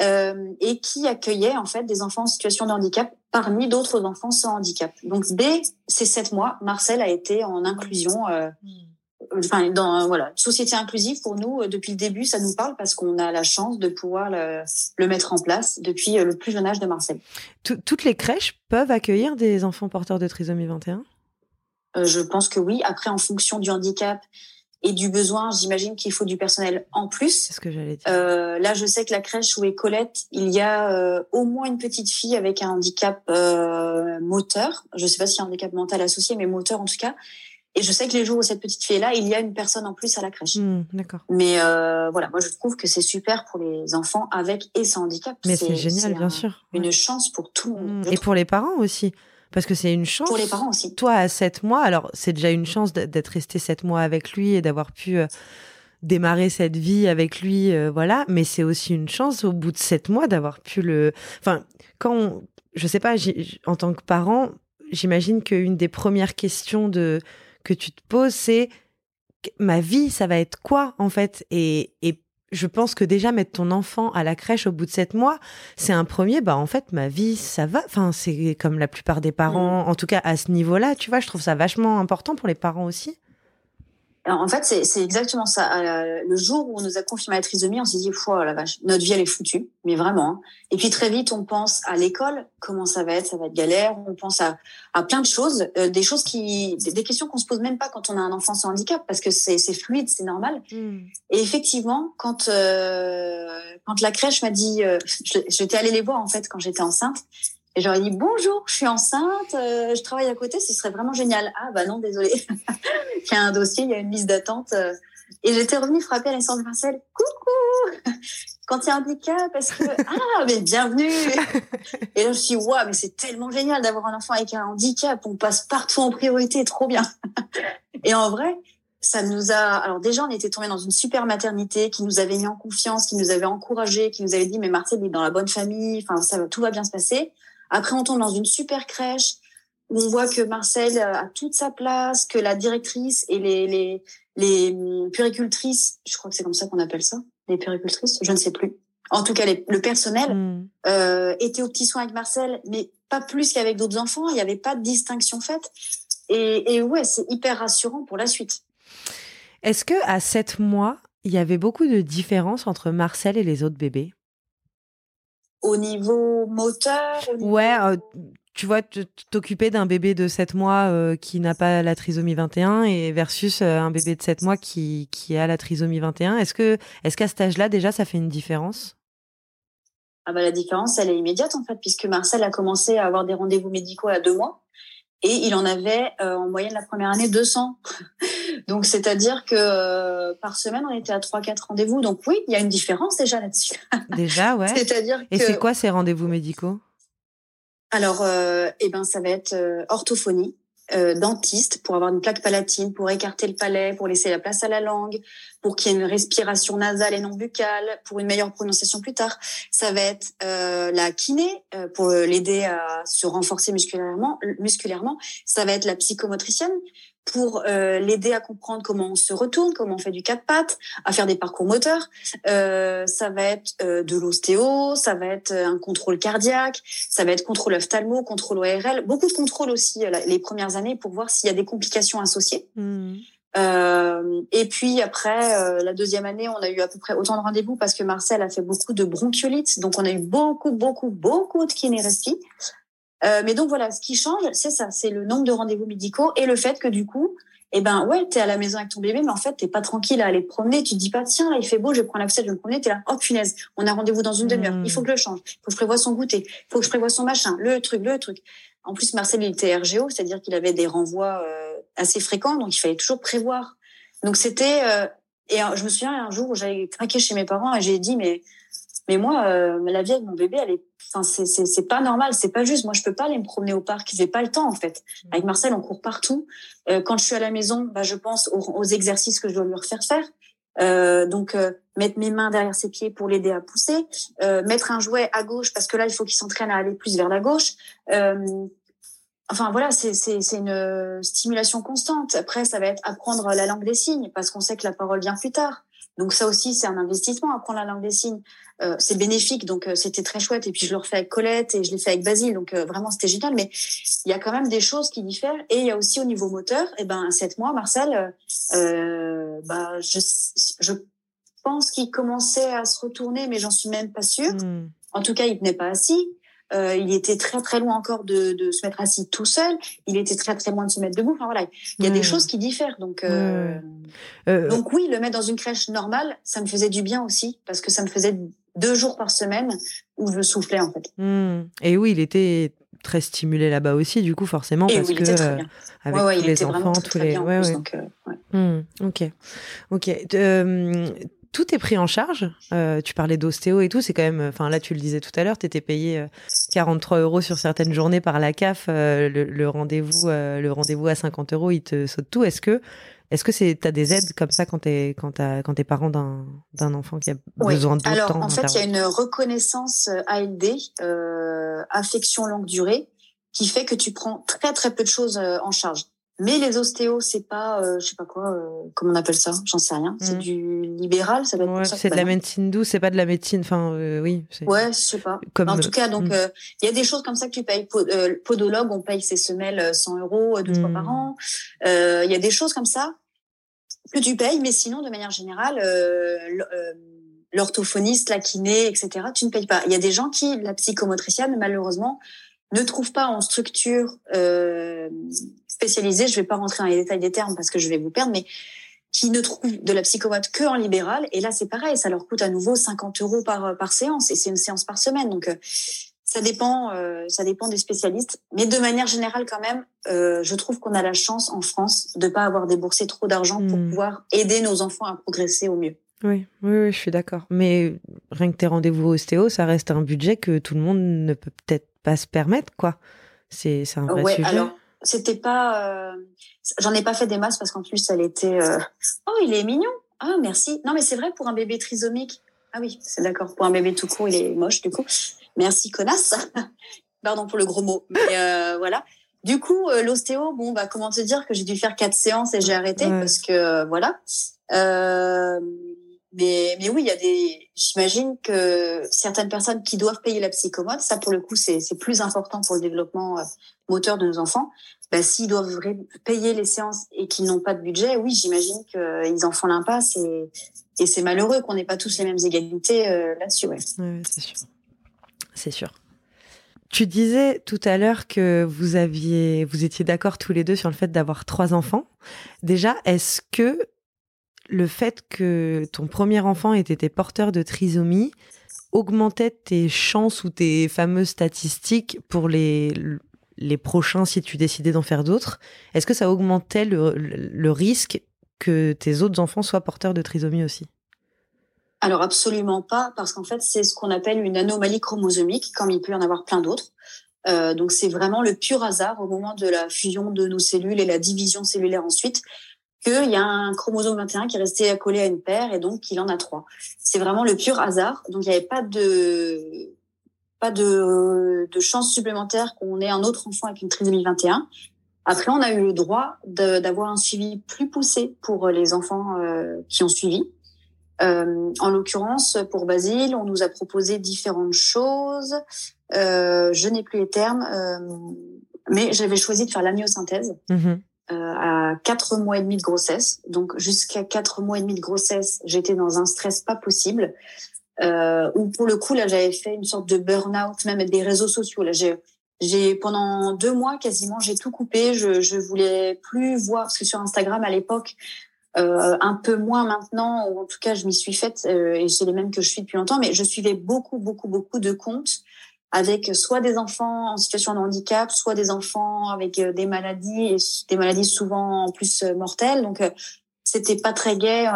Speaker 2: Euh, et qui accueillait en fait des enfants en situation de handicap parmi d'autres enfants sans handicap. Donc dès ces sept mois, Marcel a été en inclusion. Euh, enfin, dans voilà, société inclusive pour nous depuis le début, ça nous parle parce qu'on a la chance de pouvoir le, le, mettre en place depuis le plus jeune âge de Marcel.
Speaker 1: Toutes les crèches peuvent accueillir des enfants porteurs de trisomie 21
Speaker 2: euh, Je pense que oui. Après, en fonction du handicap et du besoin, j'imagine qu'il faut du personnel en plus.
Speaker 1: C'est ce que j'allais dire.
Speaker 2: Euh, là, je sais que la crèche où est Colette, il y a euh, au moins une petite fille avec un handicap euh, moteur. Je ne sais pas s'il y a un handicap mental associé, mais moteur en tout cas. Et je sais que les jours où cette petite fille est là, il y a une personne en plus à la crèche.
Speaker 1: Mmh, D'accord.
Speaker 2: Mais euh, voilà, moi je trouve que c'est super pour les enfants avec et sans handicap.
Speaker 1: Mais c'est génial, bien sûr.
Speaker 2: Une chance pour tout le monde.
Speaker 1: Mmh. Et pour les parents aussi parce que c'est une chance.
Speaker 2: Pour les parents aussi.
Speaker 1: Toi, à 7 mois, alors c'est déjà une chance d'être resté 7 mois avec lui et d'avoir pu euh, démarrer cette vie avec lui, euh, voilà. Mais c'est aussi une chance au bout de 7 mois d'avoir pu le. Enfin, quand. Je sais pas, en tant que parent, j'imagine qu'une des premières questions de, que tu te poses, c'est ma vie, ça va être quoi, en fait? Et, et je pense que déjà mettre ton enfant à la crèche au bout de sept mois, c'est un premier, bah en fait, ma vie, ça va. Enfin, c'est comme la plupart des parents, mmh. en tout cas à ce niveau-là, tu vois, je trouve ça vachement important pour les parents aussi
Speaker 2: en fait, c'est exactement ça. Euh, le jour où on nous a confirmé la trisomie, on s'est dit, oh la vache, notre vie elle est foutue, mais vraiment. Hein. Et puis très vite, on pense à l'école, comment ça va être, ça va être galère. On pense à, à plein de choses, euh, des choses qui, des questions qu'on se pose même pas quand on a un enfant sans handicap, parce que c'est fluide, c'est normal. Hmm. Et effectivement, quand euh, quand la crèche m'a dit, j'étais allée les voir en fait quand j'étais enceinte, et j'aurais dit bonjour, je suis enceinte, euh, je travaille à côté, ce serait vraiment génial. Ah bah non, désolé. (laughs) il y a un dossier, il y a une liste d'attente. Euh. et j'étais revenue frapper à la de Marcel. Coucou (laughs) Quand il y a un handicap, parce que (laughs) ah mais bienvenue Et là je me suis dit waouh, mais c'est tellement génial d'avoir un enfant avec un handicap. On passe partout en priorité, trop bien. et en vrai, ça nous a. Alors déjà, on était tombé dans une super maternité qui nous avait mis en confiance, qui nous avait encouragé, qui nous avait dit mais Marcel est dans la bonne famille. Enfin, ça tout va bien se passer. Après, on tombe dans une super crèche où on voit que Marcel a toute sa place, que la directrice et les, les, les hum, puricultrices, je crois que c'est comme ça qu'on appelle ça, les puricultrices, je ne sais plus. En tout cas, le personnel hmm. euh, était au petit soin avec Marcel, mais pas plus qu'avec d'autres enfants. Il n'y avait pas de distinction faite. Et, et ouais, c'est hyper rassurant pour la suite.
Speaker 1: Est-ce que à sept mois, il y avait beaucoup de différences entre Marcel et les autres bébés?
Speaker 2: Au niveau moteur
Speaker 1: Ouais, euh, tu vois, t'occuper d'un bébé de 7 mois euh, qui n'a pas la trisomie 21 et versus euh, un bébé de 7 mois qui, qui a la trisomie 21. Est-ce que est-ce qu'à cet âge-là, déjà, ça fait une différence?
Speaker 2: Ah bah, La différence, elle est immédiate, en fait, puisque Marcel a commencé à avoir des rendez-vous médicaux à deux mois. Et il en avait en moyenne la première année 200. Donc, c'est-à-dire que euh, par semaine, on était à 3-4 rendez-vous. Donc, oui, il y a une différence déjà là-dessus. (laughs)
Speaker 1: Déjà, ouais.
Speaker 2: c'est-à-dire
Speaker 1: Et c'est quoi ces rendez-vous médicaux?
Speaker 2: Alors, euh, eh ben, ça va être euh, orthophonie, euh, dentiste pour avoir une plaque palatine, pour écarter le palais, pour laisser la place à la langue, pour qu'il y ait une respiration nasale et non buccale, pour une meilleure prononciation plus tard. Ça va être la kiné pour l'aider à se renforcer musculairement. Musculairement, ça va être la psychomotricienne pour euh, l'aider à comprendre comment on se retourne, comment on fait du quatre pattes, à faire des parcours moteurs. Euh, ça va être euh, de l'ostéo, ça va être un contrôle cardiaque, ça va être contrôle ophtalmo, contrôle ORL, beaucoup de contrôles aussi les premières années pour voir s'il y a des complications associées. Mmh. et puis après, la deuxième année, on a eu à peu près autant de rendez-vous parce que Marcel a fait beaucoup de bronchiolites, donc on a eu beaucoup, beaucoup, beaucoup de kinérestie. Euh, mais donc voilà, ce qui change, c'est ça, c'est le nombre de rendez-vous médicaux et le fait que du coup, eh ben ouais, t'es à la maison avec ton bébé, mais en fait t'es pas tranquille à aller te promener. Tu te dis pas tiens là il fait beau, je vais prendre la poussette, je vais me promener. T'es là, oh punaise, on a rendez-vous dans une demi-heure. Il faut que je le change. Il faut que je prévoie son goûter. Il faut que je prévoie son machin, le truc, le truc. En plus Marcel il était RGO, c'est-à-dire qu'il avait des renvois euh, assez fréquents, donc il fallait toujours prévoir. Donc c'était euh, et je me souviens un jour où j'avais craqué chez mes parents et j'ai dit mais Mais moi, euh, la vie avec mon bébé, elle est, enfin, c'est, c'est, c'est pas normal, c'est pas juste. Moi, je peux pas aller me promener au parc, j'ai pas le temps en fait. Mmh. Avec Marcel, on court partout. Euh, quand je suis à la maison, bah, je pense aux, exercices que je dois lui refaire faire. Euh, donc mettre mes mains derrière ses pieds pour l'aider à pousser, mettre un jouet à gauche parce que là il faut qu'il s'entraîne à aller plus vers la gauche. enfin voilà, c'est c'est c'est une stimulation constante. Après ça va être apprendre la langue des signes parce qu'on sait que la parole vient plus tard. Donc ça aussi, c'est un investissement, apprendre la langue des signes. Euh, c'est bénéfique, donc euh, c'était très chouette. Et puis je le refais avec Colette et je l'ai fait avec Basile, donc euh, vraiment c'était génial. Mais il y a quand même des choses qui diffèrent. Et il y a aussi au niveau moteur, et eh ben à sept mois, Marcel, bah je, je pense qu'il commençait à se retourner, mais j'en suis même pas sûre. Hmm. En tout cas, il tenait pas assis. Euh, il était très très loin encore de, de, se mettre assis tout seul. Il était très très loin de se mettre debout. Enfin voilà, il y a des choses qui diffèrent. Donc euh, euh, donc oui, le mettre dans une crèche normale, ça me faisait du bien aussi parce que ça me faisait deux jours par semaine où je soufflais en fait.
Speaker 1: Hmm. Et oui, il était très stimulé là-bas aussi, du coup forcément parce que euh, avec tous les enfants, tous les. ouais, donc, hmm. Ok, ok tout est pris en charge. Euh, tu parlais d'ostéo et tout, c'est quand même. Enfin, là, tu le disais tout à l'heure, tu étais payé 43 euh, euros sur certaines journées par la CAF. Euh, le, rendez-vous, le rendez-vous à 50 euros, il te saute tout. Est-ce que, est-ce que c'est, t'as des aides comme ça quand t'es, quand t'as, quand t'es parent d'un, d'un enfant qui a besoin de
Speaker 2: Alors,
Speaker 1: temps
Speaker 2: en fait, il y a une reconnaissance ALD, affection longue durée, qui fait que tu prends très très peu de choses en charge. Mais les ostéos, c'est pas, euh, je sais pas quoi, euh, comment on appelle ça, j'en sais rien. C'est mm. du libéral, ça
Speaker 1: va être ouais, C'est de la médecine douce, c'est pas de la médecine, enfin euh, oui.
Speaker 2: Ouais, je sais pas. Comme, en tout cas, donc mm. euh, il y a des choses comme ça que tu payes. podologue, on paye ses semelles 100 euros deux fois par mm. an. Il y a des choses comme ça que tu payes, mais sinon, de manière générale, l'orthophoniste, la kiné, etc., tu ne payes pas. Il y a des gens qui, la psychomotricienne, malheureusement, ne trouvent pas en structure euh, spécialisée, je vais pas rentrer dans les détails des termes parce que je vais vous perdre, mais qui ne trouvent de la psychomote que en libéral. Et là, c'est pareil, ça leur coûte à nouveau 50 euros par, par séance et c'est une séance par semaine. Donc, euh, ça dépend, euh, ça dépend des spécialistes. Mais de manière générale, quand même, euh, je trouve qu'on a la chance en France de pas avoir déboursé trop d'argent pour hmm. pouvoir aider nos enfants à progresser au mieux.
Speaker 1: Oui, oui, oui je suis d'accord. Mais rien que tes rendez-vous ostéo, ça reste un budget que tout le monde ne peut peut-être pas se permettre, quoi. C'est un vrai ouais, sujet. Alors,
Speaker 2: c'était pas. Euh, j'en ai pas fait des masses parce qu'en plus, elle était. Euh, oh, il est mignon. Ah, merci. Non, mais c'est vrai pour un bébé trisomique. Ah oui, c'est d'accord. Pour un bébé tout court, il est moche, du coup. Merci, connasse. (laughs) Pardon pour le gros mot. Mais euh, voilà. Du coup, l'ostéo, bon, bah, comment te dire que j'ai dû faire quatre séances et j'ai arrêté parce que, voilà. Mais, oui, il y a des. J'imagine que certaines personnes qui doivent payer la psychomote, ça pour le coup, c'est plus important pour le développement euh, moteur de nos enfants. Bah, S'ils doivent payer les séances et qu'ils n'ont pas de budget, oui, j'imagine qu'ils en font l'impasse et, et c'est malheureux qu'on n'ait pas tous les mêmes égalités euh, là-dessus. Ouais.
Speaker 1: ouais c'est sûr. C'est sûr. Tu disais tout à l'heure que vous aviez, vous étiez d'accord tous les deux sur le fait d'avoir trois enfants. Déjà, est-ce que le fait que ton premier enfant ait été porteur de trisomie augmentait tes chances ou tes fameuses statistiques pour les, les prochains si tu décidais d'en faire d'autres. Est-ce que ça augmentait le, risque que tes autres enfants soient porteurs de trisomie aussi?
Speaker 2: Alors absolument pas, parce qu'en fait c'est ce qu'on appelle une anomalie chromosomique, comme il peut y en avoir plein d'autres. Euh, donc c'est vraiment le pur hasard au moment de la fusion de nos cellules et la division cellulaire ensuite qu'il y a un chromosome 21 qui est resté accolé à une paire et donc il en a trois. C'est vraiment le pur hasard. Donc il n'y avait pas de pas de, de chance supplémentaire qu'on ait un autre enfant avec une trisomie 21. Après, on a eu le droit d'avoir un suivi plus poussé pour les enfants euh, qui ont suivi. Euh, en l'occurrence, pour Basile, on nous a proposé différentes choses. Euh, je n'ai plus les termes, euh, mais j'avais choisi de faire l'amniosynthèse. Mm-hmm. Euh, à quatre mois et demi de grossesse. Donc jusqu'à quatre mois et demi de grossesse, j'étais dans un stress pas possible. Euh, où pour le coup là, j'avais fait une sorte de burn-out même des réseaux sociaux. Là, j'ai j'ai pendant deux mois quasiment j'ai tout coupé. Je je voulais plus voir parce que sur Instagram à l'époque. Euh, un peu moins maintenant, ou en tout cas je m'y suis faite, euh, et c'est les mêmes que je suis depuis longtemps, mais je suivais beaucoup, beaucoup, beaucoup de comptes avec soit des enfants en situation de handicap, soit des enfants avec euh, des maladies et des maladies souvent en plus euh, mortelles. Donc euh, c'était pas très gai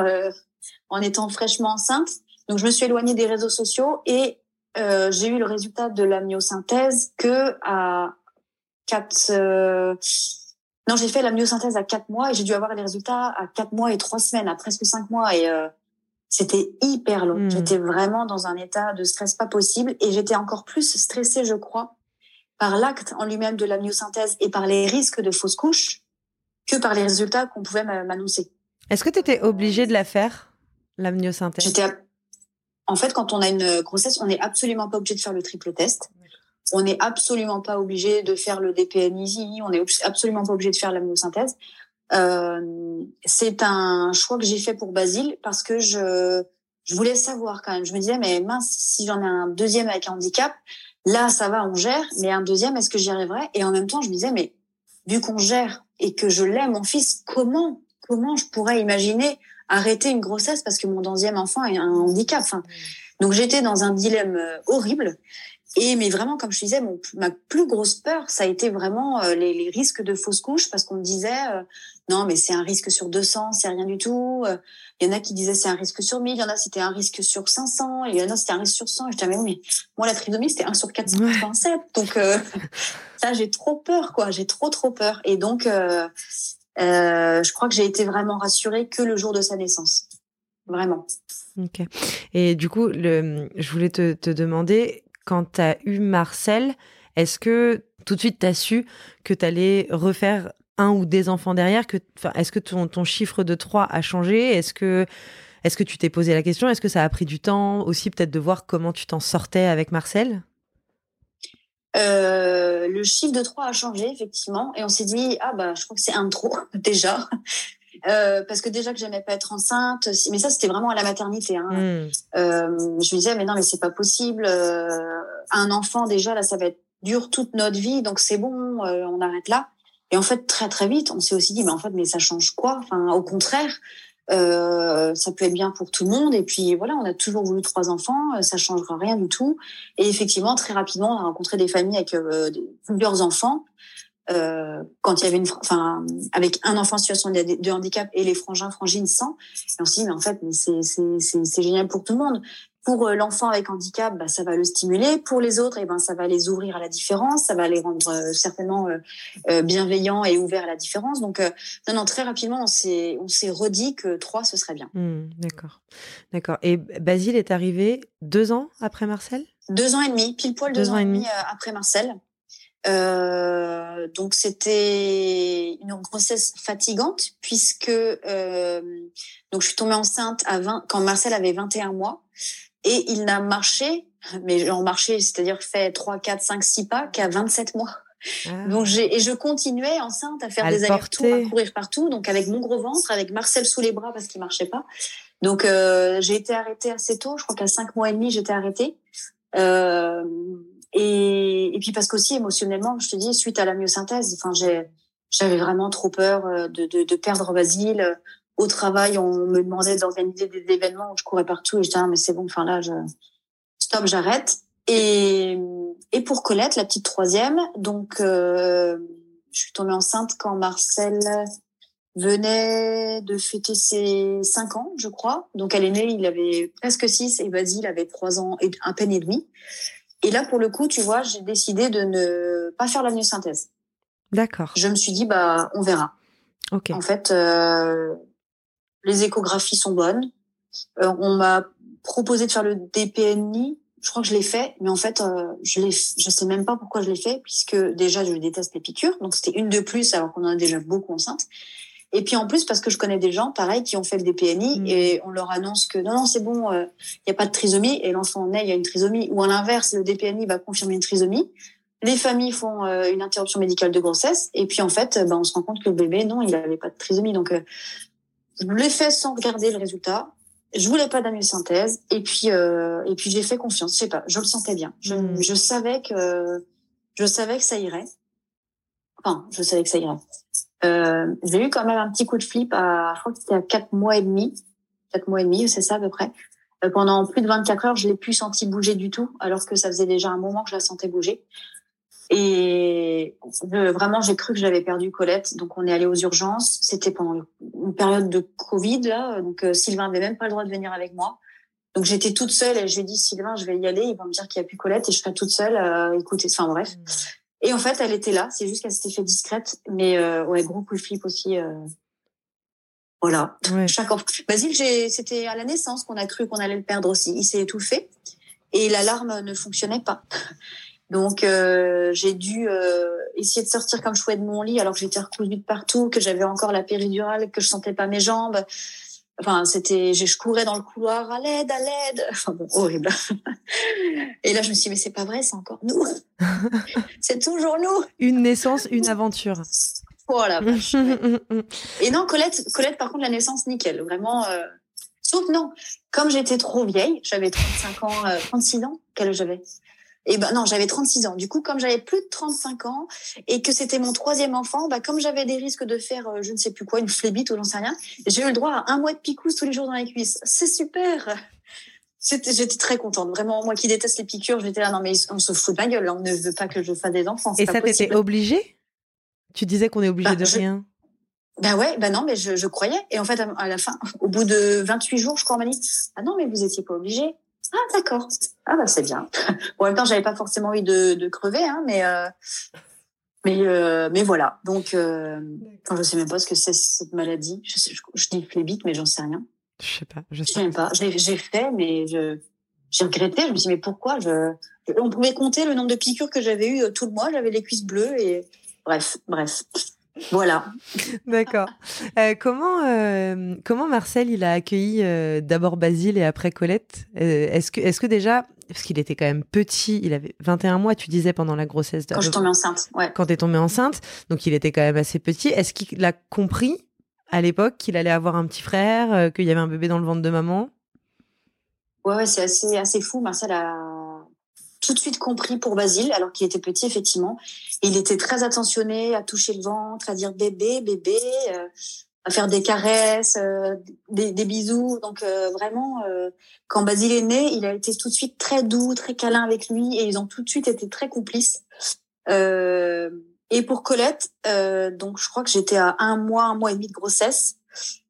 Speaker 2: en étant fraîchement enceinte. Donc je me suis éloignée des réseaux sociaux et euh, j'ai eu le résultat de la myosynthèse que à quatre. Euh, non, j'ai fait la myosynthèse à quatre mois et j'ai dû avoir les résultats à quatre mois et trois semaines, à presque cinq mois et euh, c'était hyper long. Hmm. J'étais vraiment dans un état de stress pas possible et j'étais encore plus stressée, je crois, par l'acte en lui-même de la myosynthèse et par les risques de fausse couche que par les résultats qu'on pouvait m'annoncer.
Speaker 1: Est-ce que tu étais obligée de la faire, la myosynthèse
Speaker 2: J'étais en fait, quand on a une grossesse, on n'est absolument pas obligé de faire le triple test. On n'est absolument pas obligé de faire le DPNI, on n'est absolument pas obligé de faire la myosynthèse. Euh, c'est un choix que j'ai fait pour Basile parce que je, je voulais savoir quand même. Je me disais, mais mince, si j'en ai un deuxième avec un handicap, là, ça va, on gère, mais un deuxième, est-ce que j'y arriverai? Et en même temps, je me disais, mais vu qu'on gère et que je l'aime, mon fils, comment, comment je pourrais imaginer arrêter une grossesse parce que mon deuxième enfant a un handicap? Enfin, donc j'étais dans un dilemme euh, horrible. Et mais vraiment, comme je disais, mon, ma plus grosse peur, ça a été vraiment euh, les, les, risques de fausse couche parce qu'on me disait euh, non, mais c'est un risque sur 200, c'est rien du tout. Il y en a qui disaient c'est un risque sur 1000, il y en a c'était un risque sur 500, et il y en a c'était un risque sur 100. Et je disais mais, mais moi la trisomie c'était 1 sur 487. donc (laughs) ça j'ai trop peur quoi, j'ai trop trop peur. Et donc euh, je crois que j'ai été vraiment rassurée que le jour de sa naissance. Vraiment.
Speaker 1: Ok. Et du coup, le, je voulais te, te demander, quand tu as eu Marcel, est-ce que tout de suite tu as su que tu allais refaire un ou des enfants derrière que, Est-ce que ton, chiffre de 3 a changé? Est-ce que, est que tu t'es posé la question? Est-ce que ça a pris du temps aussi peut-être de voir comment tu t'en sortais avec Marcel?
Speaker 2: Euh, le chiffre de 3 a changé, effectivement. Et on s'est dit, ah bah, je crois que c'est un trop, (laughs) déjà. Euh, parce que déjà que j'aimais pas être enceinte, mais ça c'était vraiment à la maternité. Hein. Hmm. Euh, je me disais mais non mais c'est pas possible. Euh, un enfant déjà là ça va être dur toute notre vie donc c'est bon euh, on arrête là. Et en fait très très vite on s'est aussi dit mais en fait mais ça change quoi? Enfin au contraire euh, ça peut être bien pour tout le monde. Et puis voilà, on a toujours voulu trois enfants, ça changera rien du tout. Et effectivement, très rapidement, on a rencontré des familles avec euh, plusieurs enfants. Euh, quand il y avait une, enfin, avec un enfant en situation de, handicap et les frangins, frangines sans. Et on s'est dit, mais en fait, c'est génial pour tout le monde. Pour euh, l'enfant avec handicap, bah, ça va le stimuler. Pour les autres, et eh ben, ça va les ouvrir à la différence. Ça va les rendre euh, certainement euh, bienveillants et ouverts à la différence. Donc, non, non, très rapidement, on s'est, on s'est redit que trois, ce serait bien.
Speaker 1: Mmh, d'accord, d'accord. Et Basile est arrivé deux ans après Marcel?
Speaker 2: Deux ans et demi, pile poil deux, ans, et demi après Marcel. Euh, donc c'était une grossesse fatigante puisque euh, donc je suis tombée enceinte à 20 quand Marcel avait 21 mois et il n'a marché, mais en marché, c'est-à-dire fait 3, 4, 5, 6 pas qu'à 27 mois. Ah. Donc j'ai et je continuais enceinte à faire des allers-retours, à courir partout, donc avec mon gros ventre, avec Marcel sous les bras parce qu'il marchait pas. Donc euh, j'ai été arrêtée assez tôt, je crois qu'à 5 mois et demi j'étais arrêtée. Euh, et, et puis parce qu'aussi émotionnellement, je te dis, suite à la myosynthèse, enfin j'avais vraiment trop peur euh, de, de, de perdre Basile au travail, on me demandait d'organiser des événements où je courais partout et je disais ah, mais c'est bon, enfin là je stop, j'arrête. Et et pour Colette, la petite troisième, donc euh, je suis tombée enceinte quand Marcel venait de fêter ses cinq ans, je crois. Donc elle est née, il avait presque six et Basile avait trois ans et un peine et demi. Et là, pour le coup, tu vois, j'ai décidé de ne pas faire la myosynthèse.
Speaker 1: D'accord.
Speaker 2: Je me suis dit, bah, on verra.
Speaker 1: Ok.
Speaker 2: En fait, euh, les échographies sont bonnes. Euh, on m'a proposé de faire le DPNI. Je crois que je l'ai fait, mais en fait, euh, je l'ai, je sais même pas pourquoi je l'ai fait, puisque déjà je déteste les piqûres, donc c'était une de plus alors qu'on en a déjà beaucoup enceinte. Et puis en plus parce que je connais des gens, pareil, qui ont fait le DPNI mmh. et on leur annonce que non non c'est bon, il euh, n'y a pas de trisomie et l'enfant naît, il y a une trisomie. Ou à l'inverse, le DPNI va confirmer une trisomie. Les familles font une interruption médicale de grossesse et puis en fait, ben, on se rend compte que le bébé non, il n'avait pas de trisomie. Donc je l'ai fait sans regarder le résultat. Je voulais pas d'amyosynthèse et puis euh, et puis j'ai fait confiance. Je sais pas, je le sentais bien. Je, hmm. je savais que je savais que ça irait. Enfin, je savais que ça irait. Euh, j'ai eu quand même un petit coup de flip à, je crois que c'était à quatre mois et demi, quatre mois et demi, c'est ça à peu près. Euh, pendant plus de 24 heures, je l'ai plus senti bouger du tout, alors que ça faisait déjà un moment que je la sentais bouger. Et vraiment, j'ai cru que j'avais perdu Colette. Donc, on est allé aux urgences. C'était pendant une période de Covid, là. Donc, euh, Sylvain avait même pas le droit de venir avec moi. Donc j'étais toute seule et je lui ai dit Sylvain, je vais y aller. Il va me dire qu'il n'y a plus Colette et je serai toute seule. Euh, écoutez, enfin bref. Mm. Et en fait, elle était là. C'est juste qu'elle s'était fait discrète. Mais euh, ouais, gros coup de flip aussi. Euh... Voilà. Chaque enfant. Basile, c'était à la naissance qu'on a cru qu'on allait le perdre aussi. Il s'est étouffé et l'alarme ne fonctionnait pas. Donc euh, j'ai dû euh, essayer de sortir comme je pouvais de mon lit alors que j'étais recousue de partout, que j'avais encore la péridurale, que je sentais pas mes jambes. Enfin, c'était, je courais dans le couloir à l'aide, à l'aide. (laughs) Enfin bon, horrible. Et là, je me suis dit, mais c'est pas vrai, c'est encore nous. (laughs) c'est toujours nous.
Speaker 1: Une naissance, une aventure.
Speaker 2: Voilà. (laughs) Et non, Colette, Colette, par contre, la naissance, nickel. Vraiment. Euh... Sauf non, comme j'étais trop vieille, j'avais 35 ans, 36 euh, ans, quel j'avais? Et ben non, j'avais 36 ans. Du coup, comme j'avais plus de 35 ans et que c'était mon troisième enfant, bah comme j'avais des risques de faire euh, je ne sais plus quoi, une flébite ou j'en sais rien, j'ai eu le droit à un mois de picouse tous les jours dans les cuisses. C'est super. J'étais très contente. Vraiment, moi qui déteste les piqûres, j'étais là, non mais on se fout de ma gueule, on ne veut pas que je fasse des enfants.
Speaker 1: Et ça t'était obligé Tu disais qu'on est obligé bah, de rien
Speaker 2: ben ouais, ben non, mais je, je, croyais. Et en fait, à la fin, au bout de 28 jours, je crois, on m'a dit, ah non, mais vous étiez pas obligé. Ah d'accord. Ah bah c'est bien. (laughs) bon, en même temps, j'avais pas forcément envie de, de crever, hein, mais euh, mais euh, mais voilà. Donc, euh, je sais même pas ce que c'est cette maladie. Je, sais, je, je dis flébite, mais j'en sais rien.
Speaker 1: Je sais pas. Je
Speaker 2: sais, sais même pas. J'ai fait, mais je j'ai regretté. Je me suis dit mais pourquoi je On pouvait compter le nombre de piqûres que j'avais eu euh, tout le mois. J'avais les cuisses bleues et bref, bref. Voilà.
Speaker 1: D'accord. Euh, comment euh, comment Marcel il a accueilli euh, d'abord Basile et après Colette? Est-ce que est-ce que déjà parce qu'il était quand même petit, il avait 21 mois, tu disais pendant la grossesse.
Speaker 2: Quand je suis tombée enceinte, ouais.
Speaker 1: Quand tu es tombée enceinte, donc il était quand même assez petit. Est-ce qu'il a compris à l'époque qu'il allait avoir un petit frère, qu'il y avait un bébé dans le ventre de maman?
Speaker 2: Ouais, ouais c'est assez assez fou. Marcel a tout de suite compris pour Basile, alors qu'il était petit, effectivement. il était très attentionné à toucher le ventre, à dire bébé, bébé, euh, à faire des caresses, euh, des, des, bisous. Donc euh, vraiment, quand Basile est né, il a été tout de suite très doux, très câlin avec lui, et ils ont tout de suite été très complices. et pour Colette, donc je crois que j'étais à un mois, un mois et demi de grossesse,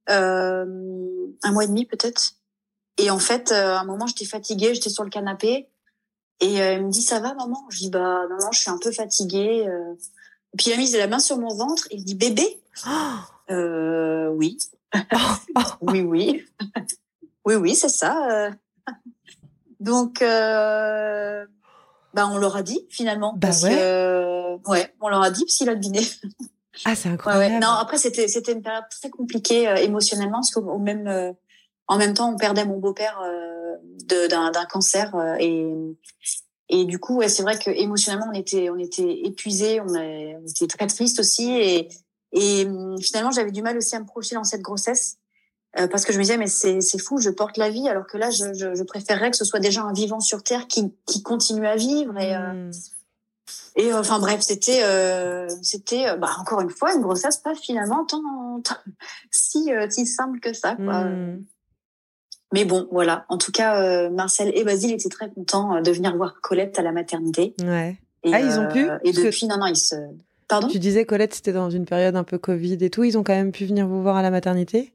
Speaker 2: un mois et demi peut-être. Et en fait, à un moment, j'étais fatiguée, j'étais sur le canapé. Et euh, elle me dit ça va maman? Je dis bah non non je suis un peu fatiguée. Euh. Et puis il a mis la main sur mon ventre et il dit bébé? (gasps) Euh, Oui. (laughs) oui oui oui oui c'est ça. Donc bah on leur a dit finalement
Speaker 1: bah parce ouais.
Speaker 2: Que, ouais on leur a dit puis il a deviné.
Speaker 1: Ah c'est incroyable.
Speaker 2: Non après c'était c'était une période très compliquée émotionnellement parce qu'au même en même temps on perdait mon beau-père d'un cancer euh, et et du coup, ouais, c'est vrai que émotionnellement, on était, on était épuisé, on, on était très triste aussi, et, et hum, finalement, j'avais du mal aussi à me projeter dans cette grossesse euh, parce que je me disais, mais c'est, c'est fou, je porte la vie, alors que là, je, je, je, préférerais que ce soit déjà un vivant sur terre qui, qui continue à vivre. Et, euh, mmh. et enfin bref, c'était, c'était, bah, encore une fois, une grossesse pas finalement tant, (laughs) si, si simple que ça, quoi. Mmh. Mais bon, voilà. En tout cas, euh, Marcel et Basile étaient très contents euh, de venir voir Colette à la maternité.
Speaker 1: Ouais. ah, ils ont pu
Speaker 2: euh, Et depuis, non, non, ils se. Pardon?
Speaker 1: Tu disais Colette, c'était dans une période un peu Covid et tout. Ils ont quand même pu venir vous voir à la maternité?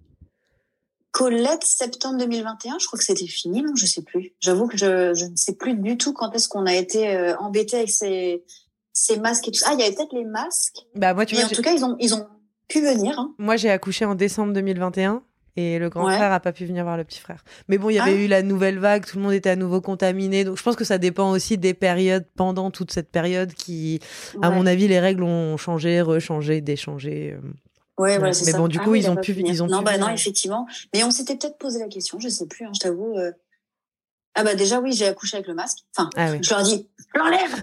Speaker 2: Colette, septembre 2021, je crois que c'était fini, non Je sais plus. J'avoue que je, je, ne sais plus du tout quand est-ce qu'on a été euh, embêté avec ces, ces masques et tout ça. Ah, il y avait peut-être les masques.
Speaker 1: Bah moi, tu
Speaker 2: Mais en tout cas, ils ont, ils ont pu venir. Hein.
Speaker 1: Moi, j'ai accouché en décembre 2021 et le grand frère a pas pu venir voir le petit frère. Mais bon, il y avait ah. eu la nouvelle vague, tout le monde était à nouveau contaminé. Donc je pense que ça dépend aussi des périodes pendant toute cette période qui, à mon avis, les règles ont changé, rechangé, déchangé. Euh.
Speaker 2: Ouais, voilà, c'est
Speaker 1: Mais bon, du ah coup, ils, ont pu, ils ont
Speaker 2: non,
Speaker 1: bah
Speaker 2: non, effectivement. Mais on s'était peut-être posé la question, je sais plus, hein, je t'avoue. Euh, ah bah déjà oui, j'ai accouché avec le masque. Enfin, ah je leur dis, l'enlève.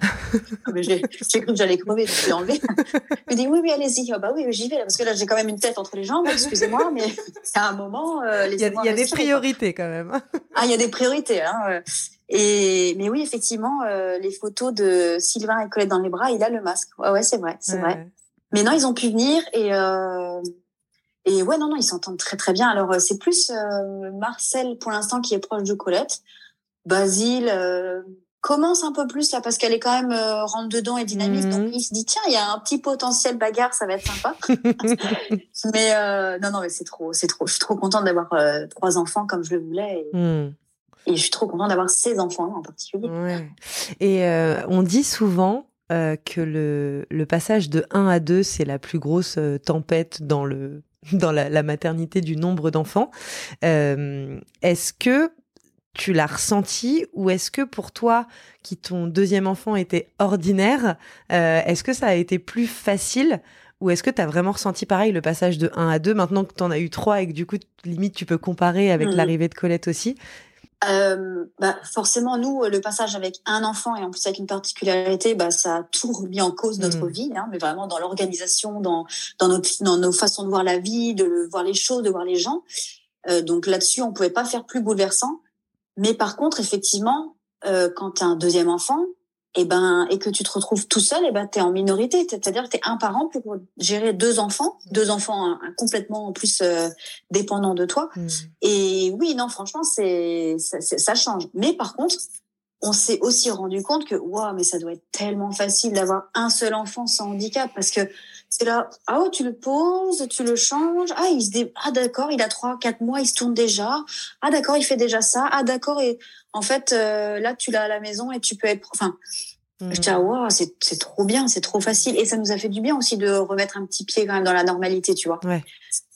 Speaker 2: (laughs) j'ai cru que j'allais crever, je l'ai enlevé. Je dis oui, oui, allez-y. Ah bah oui, j'y vais là, parce que là j'ai quand même une tête entre les jambes. Excusez-moi, mais à un moment,
Speaker 1: euh, il y a, y a des priorités quand même.
Speaker 2: ah, il y a des priorités. Hein. Et mais oui, effectivement, euh, les photos de Sylvain et Colette dans les bras, il a le masque. Ouais, ouais, c'est vrai, c'est vrai. Mais non, ils ont pu venir et. Euh, et ouais, non, non, ils s'entendent très très bien. Alors c'est plus Marcel pour l'instant qui est proche de Colette. Basile euh, commence un peu plus là parce qu'elle est quand même euh, rentre dedans et dynamique. Donc mhm. il se dit tiens, il y a un petit potentiel bagarre, ça va être sympa. (laughs) mais euh, non non mais c'est trop, c'est trop. Je suis trop contente d'avoir trois enfants comme je le voulais.
Speaker 1: Hmm.
Speaker 2: Et je suis trop contente d'avoir ces enfants en particulier.
Speaker 1: Ouais. Et euh, on dit souvent euh, que le, le, passage de 1 à 2, c'est la plus grosse euh, tempête dans, le, dans la, la maternité du nombre d'enfants. Euh, est-ce que tu l'as ressenti ou est-ce que pour toi, qui ton deuxième enfant était ordinaire, euh, est-ce que ça a été plus facile ou est-ce que tu as vraiment ressenti pareil le passage de 1 à 2 maintenant que tu en as eu 3 et que du coup, limite, tu peux comparer avec mmh. l'arrivée de Colette aussi?
Speaker 2: Euh, bah forcément, nous, le passage avec un enfant et en plus avec une particularité, bah, ça a tout remis en cause notre mmh. vie, hein, mais vraiment dans l'organisation, dans, dans, notre, dans nos façons de voir la vie, de voir les choses, de voir les gens. Euh, donc là-dessus, on pouvait pas faire plus bouleversant. Mais par contre, effectivement, euh, quand tu as un deuxième enfant, et ben et que tu te retrouves tout seul et ben tu es en minorité c'est-à-dire que tu es un parent pour gérer deux enfants mmh. deux enfants hein, complètement en plus euh, dépendants de toi mmh. et oui non franchement c'est ça, ça, change mais par contre on s'est aussi rendu compte que waouh mais ça doit être tellement facile d'avoir un seul enfant sans handicap parce que c'est là ah ouais, tu le poses tu le changes ah il se dé... ah d'accord il a trois quatre mois il se tourne déjà ah d'accord il fait déjà ça ah d'accord et en fait, euh, là, tu l'as à la maison et tu peux être. Enfin, je dis, ah, wow, c'est trop bien, c'est trop facile. Et ça nous a fait du bien aussi de remettre un petit pied quand même dans la normalité, tu vois.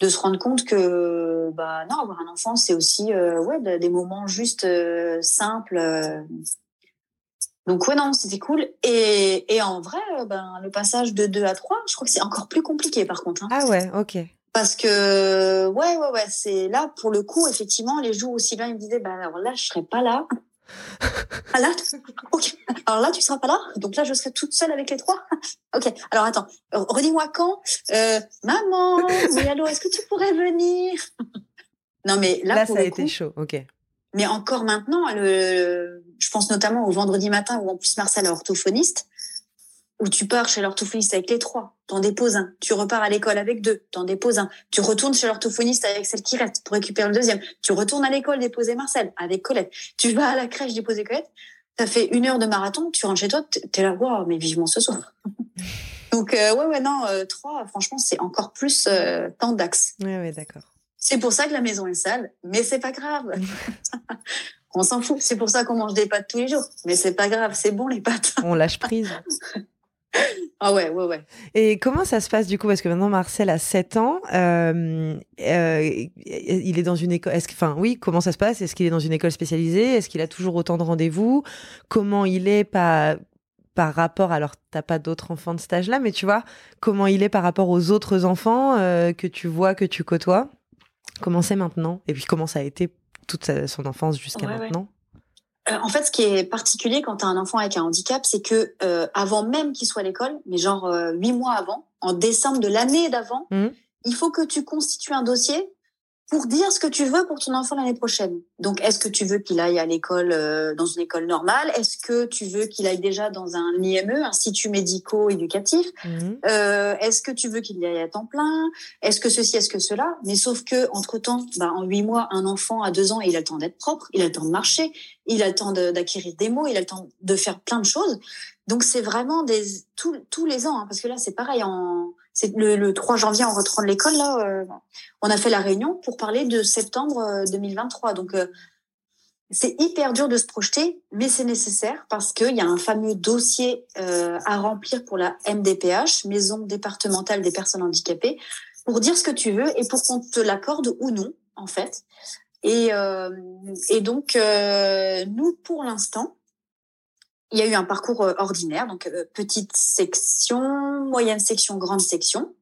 Speaker 2: De se rendre compte que, bah, non, avoir un enfant, c'est aussi, euh, ouais, des moments juste euh, simples. Donc, ouais, non, c'était cool. Et, et en vrai, ben, le passage de 2 à 3, je crois que c'est encore plus compliqué, par contre. Hein.
Speaker 1: Ah ouais, ok.
Speaker 2: Parce que, ouais, ouais, ouais, c'est là, pour le coup, effectivement, les jours aussi là, il me disait, bah, alors là, je serai pas là. (laughs) ah là, alors là, tu seras pas là. Donc là, je serai toute seule avec les trois. (laughs) ok. Alors attends, redis-moi quand. Euh, maman, oui, allô, est-ce que tu pourrais venir? (laughs)
Speaker 1: Non, mais là, là ça a été chaud. Ok.
Speaker 2: Mais encore maintenant, le, je pense notamment au vendredi matin où en plus Marcel est orthophoniste où tu pars chez l'orthophoniste avec les trois, t'en déposes un. Tu repars à l'école avec deux, t'en déposes un. Tu retournes chez l'orthophoniste avec celle qui reste pour récupérer le deuxième. Tu retournes à l'école déposer Marcel avec Colette. Tu vas à la crèche déposer Colette. T'as fait une heure de marathon, tu rentres chez toi, t'es là, waouh, mais vivement ce soir. (laughs) Donc euh, ouais, ouais, non, euh, trois, franchement, c'est encore plus euh, temps d'axe.
Speaker 1: Ouais, ouais, d'accord.
Speaker 2: C'est pour ça que la maison est sale, mais c'est pas grave. (laughs) On s'en fout. C'est pour ça qu'on mange des pâtes tous les jours. Mais c'est pas grave, c'est bon les pâtes.
Speaker 1: On lâche prise. (laughs)
Speaker 2: Ah ouais, ouais, ouais.
Speaker 1: Et comment ça se passe du coup? Parce que maintenant Marcel a 7 ans. Euh, euh, il est dans une école. Est-ce enfin, oui, comment ça se passe? Est-ce qu'il est dans une école spécialisée? Est-ce qu'il a toujours autant de rendez-vous? Comment il est par rapport, alors t'as pas d'autres enfants de cet âge-là, mais tu vois, comment il est par rapport aux autres enfants euh, que tu vois, que tu côtoies? Comment c'est maintenant? Et puis comment ça a été toute son enfance jusqu'à maintenant
Speaker 2: euh, en fait, ce qui est particulier quand tu as un enfant avec un handicap, c'est que euh, avant même qu'il soit à l'école, mais genre euh, huit mois avant, en décembre de l'année d'avant, mmh. il faut que tu constitues un dossier pour dire ce que tu veux pour ton enfant l'année prochaine. Donc, est-ce que tu veux qu'il aille à l'école, euh, dans une école normale? Est-ce que tu veux qu'il aille déjà dans un IME, institut médico-éducatif? Mhm. euh, Est-ce que tu veux qu'il y aille à temps plein? Est-ce que ceci, est-ce que cela? Mais sauf que entre temps, bah, en huit mois, un enfant à deux ans, il a le temps d'être propre, il a le temps de marcher, il a le temps d'acquérir des mots, il a le temps de faire plein de choses. Donc, c'est vraiment des tous les ans, hein, parce que là, c'est pareil en c'est le, 3 janvier en rentrant de l'école là, euh, on a fait la réunion pour parler de septembre 2023. Euh, Donc euh, c'est hyper dur de se projeter, mais c'est nécessaire parce qu'il y a un fameux dossier à remplir pour la MDPH, Maison départementale des personnes handicapées, pour dire ce que tu veux et pour qu'on te l'accorde ou non, en fait. Et, et donc, nous, pour l'instant, il y a eu un parcours euh, ordinaire, donc euh, petite section, moyenne section, grande section.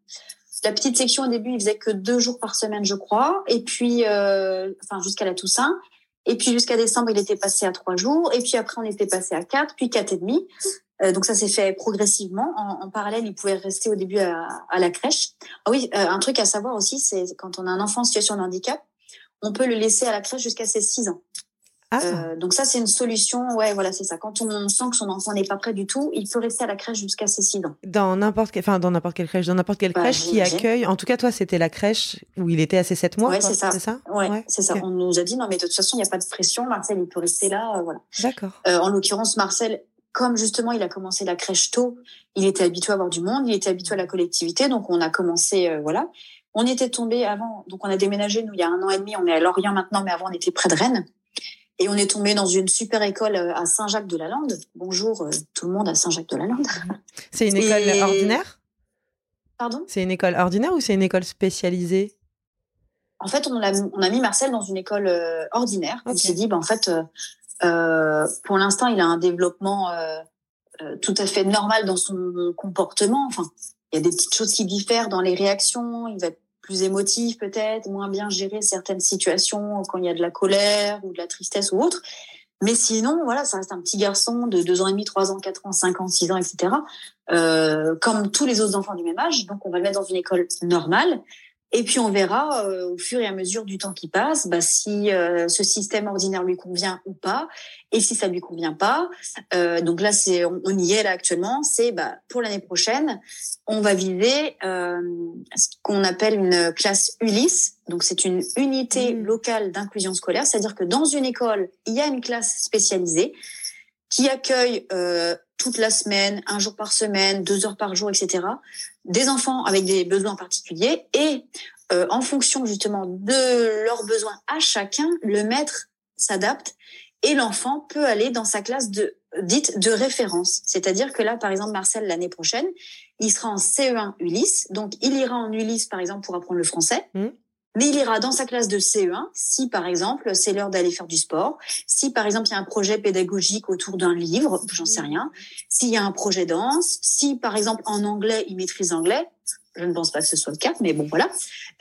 Speaker 2: La petite section au début, il faisait que deux jours par semaine, je crois, et puis, euh, enfin jusqu'à la Toussaint. Et puis jusqu'à décembre, il était passé à trois jours. Et puis après, on était passé à quatre, puis quatre et demi. donc ça s'est fait progressivement. En, parallèle, il pouvait rester au début à, la crèche. Ah oui, un truc à savoir aussi, c'est quand on a un enfant en situation de handicap, on peut le laisser à la crèche jusqu'à ses six ans. Ah. Euh, donc ça, c'est une solution. Ouais, voilà, c'est ça. Quand on sent que son enfant n'est pas prêt du tout, il peut rester à la crèche jusqu'à ses 6 ans.
Speaker 1: Dans n'importe quelle, enfin, dans n'importe quelle crèche, dans n'importe quelle bah, crèche qui accueille. En tout cas, toi, c'était la crèche où il était à ses 7 mois.
Speaker 2: Ouais, c'est ça. C'est ça. Ouais, c'est ça. On nous a dit non, mais de toute façon, il n'y a pas de pression. Marcel, il peut rester là, euh, voilà.
Speaker 1: D'accord.
Speaker 2: Euh, en l'occurrence, Marcel, comme justement, il a commencé la crèche tôt, il était habitué à avoir du monde, il était habitué à la collectivité, donc on a commencé, voilà. On était tombé avant, donc on a déménagé, nous, il y a un an et demi, on est à Lorient maintenant, mais avant, on était près de Rennes. Et on est tombé dans une super école à Saint-Jacques-de-la-Lande. Bonjour tout le monde à Saint-Jacques-de-la-Lande. (laughs)
Speaker 1: C'est une école ordinaire?
Speaker 2: Pardon?
Speaker 1: C'est une école ordinaire ou c'est une école spécialisée?
Speaker 2: En fait, on a, on a mis Marcel dans une école ordinaire. On s'est dit, bah, en fait, euh, pour l'instant, il a un développement euh, euh, tout à fait normal dans son comportement. Enfin, il y a des petites choses qui diffèrent dans les réactions. Il va être plus émotif peut-être, moins bien gérer certaines situations quand il y a de la colère ou de la tristesse ou autre. Mais sinon, voilà, ça reste un petit garçon de deux ans et demi, trois ans, quatre ans, cinq ans, six ans, etc. Euh, comme tous les autres enfants du même âge. Donc, on va le mettre dans une école normale. Et puis on verra euh, au fur et à mesure du temps qui passe bah, si euh, ce système ordinaire lui convient ou pas. Et si ça lui convient pas, euh, donc là c'est on, y est là actuellement. C'est bah, pour l'année prochaine, on va viser ce qu'on appelle une classe Ulysse. Donc c'est une unité mmh. locale d'inclusion scolaire, c'est-à-dire que dans une école il y a une classe spécialisée qui accueille toute la semaine, un jour par semaine, deux heures par jour, etc. Des enfants avec des besoins particuliers et euh, en fonction justement de leurs besoins à chacun, le maître s'adapte et l'enfant peut aller dans sa classe de dite de référence. C'est-à-dire que là, par exemple, Marcel l'année prochaine, il sera en CE1 Ulysse, donc il ira en Ulysse par exemple pour apprendre le français. Mmh mais il ira dans sa classe de CE1 si, par exemple, c'est l'heure d'aller faire du sport, si, par exemple, il y a un projet pédagogique autour d'un livre, j'en sais rien, s'il y a un projet danse, si, par exemple, en anglais, il maîtrise l'anglais, je ne pense pas que ce soit le cas, mais bon, voilà.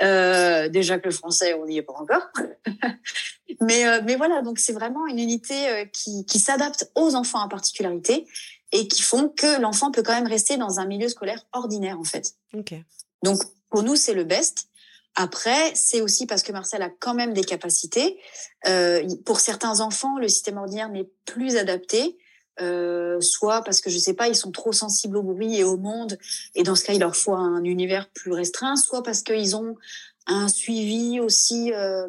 Speaker 2: Euh, déjà que le français, on n'y est pas encore. (laughs) mais, euh, mais voilà, donc c'est vraiment une unité euh, qui, qui s'adapte aux enfants en particularité et qui font que l'enfant peut quand même rester dans un milieu scolaire ordinaire, en fait.
Speaker 1: Okay.
Speaker 2: Donc, pour nous, c'est le best. Après, c'est aussi parce que Marcel a quand même des capacités. Euh, pour certains enfants, le système ordinaire n'est plus adapté. Euh, soit parce que je sais pas, ils sont trop sensibles au bruit et au monde, et dans ce cas, il leur faut un univers plus restreint, soit parce qu'ils ont un suivi aussi euh,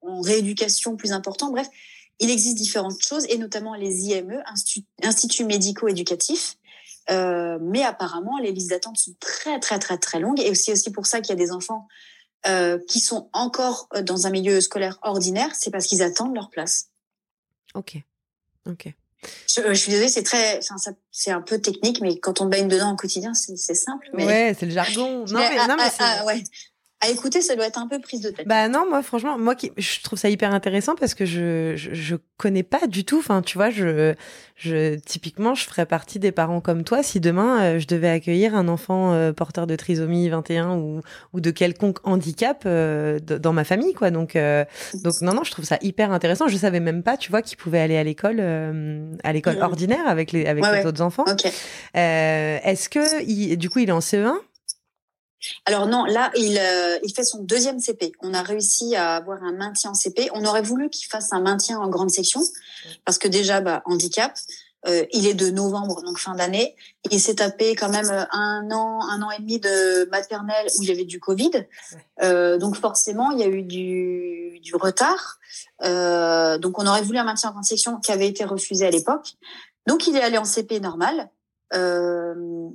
Speaker 2: en rééducation plus important. Bref, il existe différentes choses, et notamment les IME, instituts médico-éducatifs, euh, mais apparemment, les listes d'attente sont très, très, très, très longues. Et aussi, aussi pour ça qu'il y a des enfants euh, qui sont encore euh, dans un milieu scolaire ordinaire, c'est parce qu'ils attendent leur place.
Speaker 1: Ok. Ok.
Speaker 2: Je, suis désolée, c'est très, c'est un peu technique, mais quand on baigne dedans au quotidien, c'est simple. Mais...
Speaker 1: Ouais, c'est le jargon. (laughs) Non, mais, mais
Speaker 2: ah, ah, ouais à écouter, ça doit être un peu prise de tête.
Speaker 1: Bah non, moi franchement, moi qui je trouve ça hyper intéressant parce que je je, je connais pas du tout. Enfin, tu vois, je je typiquement, je ferais partie des parents comme toi si demain euh, je devais accueillir un enfant euh, porteur de trisomie 21 ou ou de quelconque handicap euh, dans ma famille, quoi. Donc donc non non, je trouve ça hyper intéressant. Je savais même pas, tu vois, qu'il pouvait aller à l'école à l'école mmh. ordinaire avec les avec les autres enfants.
Speaker 2: Okay.
Speaker 1: Est-ce que il, du coup il est en CE1
Speaker 2: alors non, là, il, euh, il fait son deuxième CP. On a réussi à avoir un maintien en CP. On aurait voulu qu'il fasse un maintien en grande section, parce que déjà, bah, handicap. Euh, il est de novembre, donc fin d'année. Il s'est tapé quand même euh, un an, un an et demi de maternelle où il y avait du Covid. Euh, donc forcément, il y a eu du, du retard. Euh, donc on aurait voulu un maintien en grande section qui avait été refusé à l'époque. Donc il est allé en CP normal. Euh,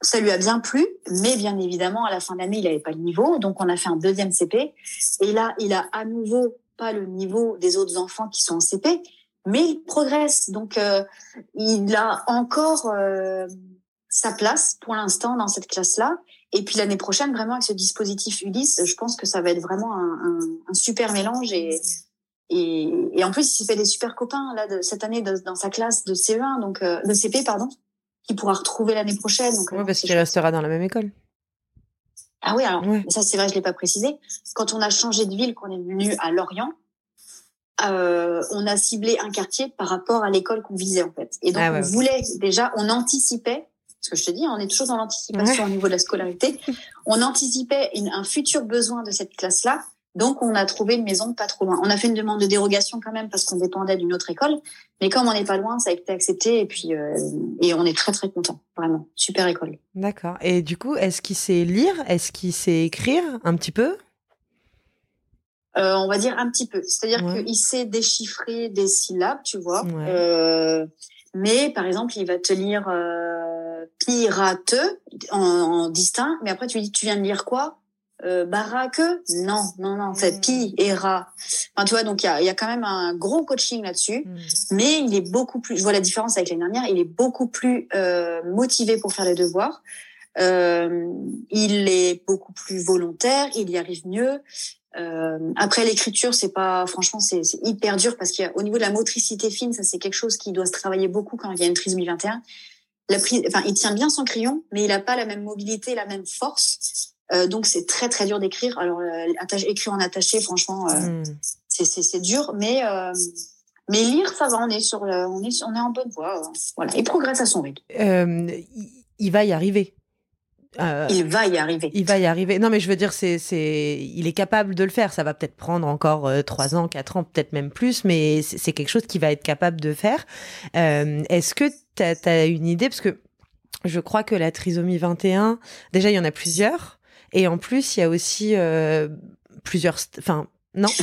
Speaker 2: ça lui a bien plu, mais bien évidemment, à la fin de l'année, il n'avait pas le niveau. Donc, on a fait un deuxième CP. Et là, il a à nouveau pas le niveau des autres enfants qui sont en CP, mais il progresse. Donc, euh, il a encore euh, sa place pour l'instant dans cette classe-là. Et puis l'année prochaine, vraiment, avec ce dispositif Ulysse, je pense que ça va être vraiment un, un, un super mélange. Et, et, et, en plus, il s'est fait des super copains là de, cette année dans sa classe de CE1, donc euh, de CP, pardon qu'il pourra retrouver l'année prochaine. Donc,
Speaker 1: oui, parce qu'il restera dans la même école.
Speaker 2: Ah oui, alors ça c'est vrai, je l'ai pas précisé. Quand on a changé de ville, qu'on est venu à Lorient, euh, on a ciblé un quartier par rapport à l'école qu'on visait en fait. Et donc ah on voulait déjà, on anticipait, parce que je te dis, on est toujours dans l'anticipation au niveau de la scolarité, (laughs) on anticipait un futur besoin de cette classe-là donc, on a trouvé une maison pas trop loin. On a fait une demande de dérogation quand même parce qu'on dépendait d'une autre école. Mais comme on n'est pas loin, ça a été accepté et puis euh, et on est très très content, vraiment super école.
Speaker 1: D'accord. Et du coup, est-ce qu'il sait lire? Est-ce qu'il sait écrire un petit peu?
Speaker 2: Euh, On va dire un petit peu. C'est-à-dire qu'il sait déchiffrer des syllabes, tu vois. Euh, mais par exemple, il va te lire euh, pirate en, en distinct. Mais après, tu lui dis, tu viens de lire quoi? Euh, Baraque Non, non, non, c'est mm. Pi et Ra. Enfin, tu vois, donc il y a, y a, quand même un gros coaching là-dessus, mm. mais il est beaucoup plus, je vois la différence avec l'année dernière, il est beaucoup plus euh, motivé pour faire les devoirs. Euh, il est beaucoup plus volontaire, il y arrive mieux. Euh, après l'écriture, c'est pas, franchement, c'est hyper dur parce qu'au niveau de la motricité fine, ça c'est quelque chose qui doit se travailler beaucoup quand il y a une trisomie 21. La prise, enfin, il tient bien son crayon, mais il n'a pas la même mobilité, la même force. Euh, donc c'est très très dur d'écrire. Alors euh, écrire en attaché, franchement, euh, hmm. c'est dur, mais euh, mais lire, ça va. On est sur, on est on est en bonne voie. voilà, il progresse à son rythme.
Speaker 1: il va y arriver.
Speaker 2: Euh, il va y arriver.
Speaker 1: Il va y arriver. Non, mais je veux dire, c'est, c'est, il est capable de le faire. Ça va peut-être prendre encore trois ans, quatre ans, peut-être même plus, mais c'est, quelque chose qu'il va être capable de faire. Euh, est-ce que tu as, une idée? Parce que je crois que la trisomie 21, déjà, il y en a plusieurs. Et en plus, il y a aussi euh, plusieurs, enfin, non? (laughs)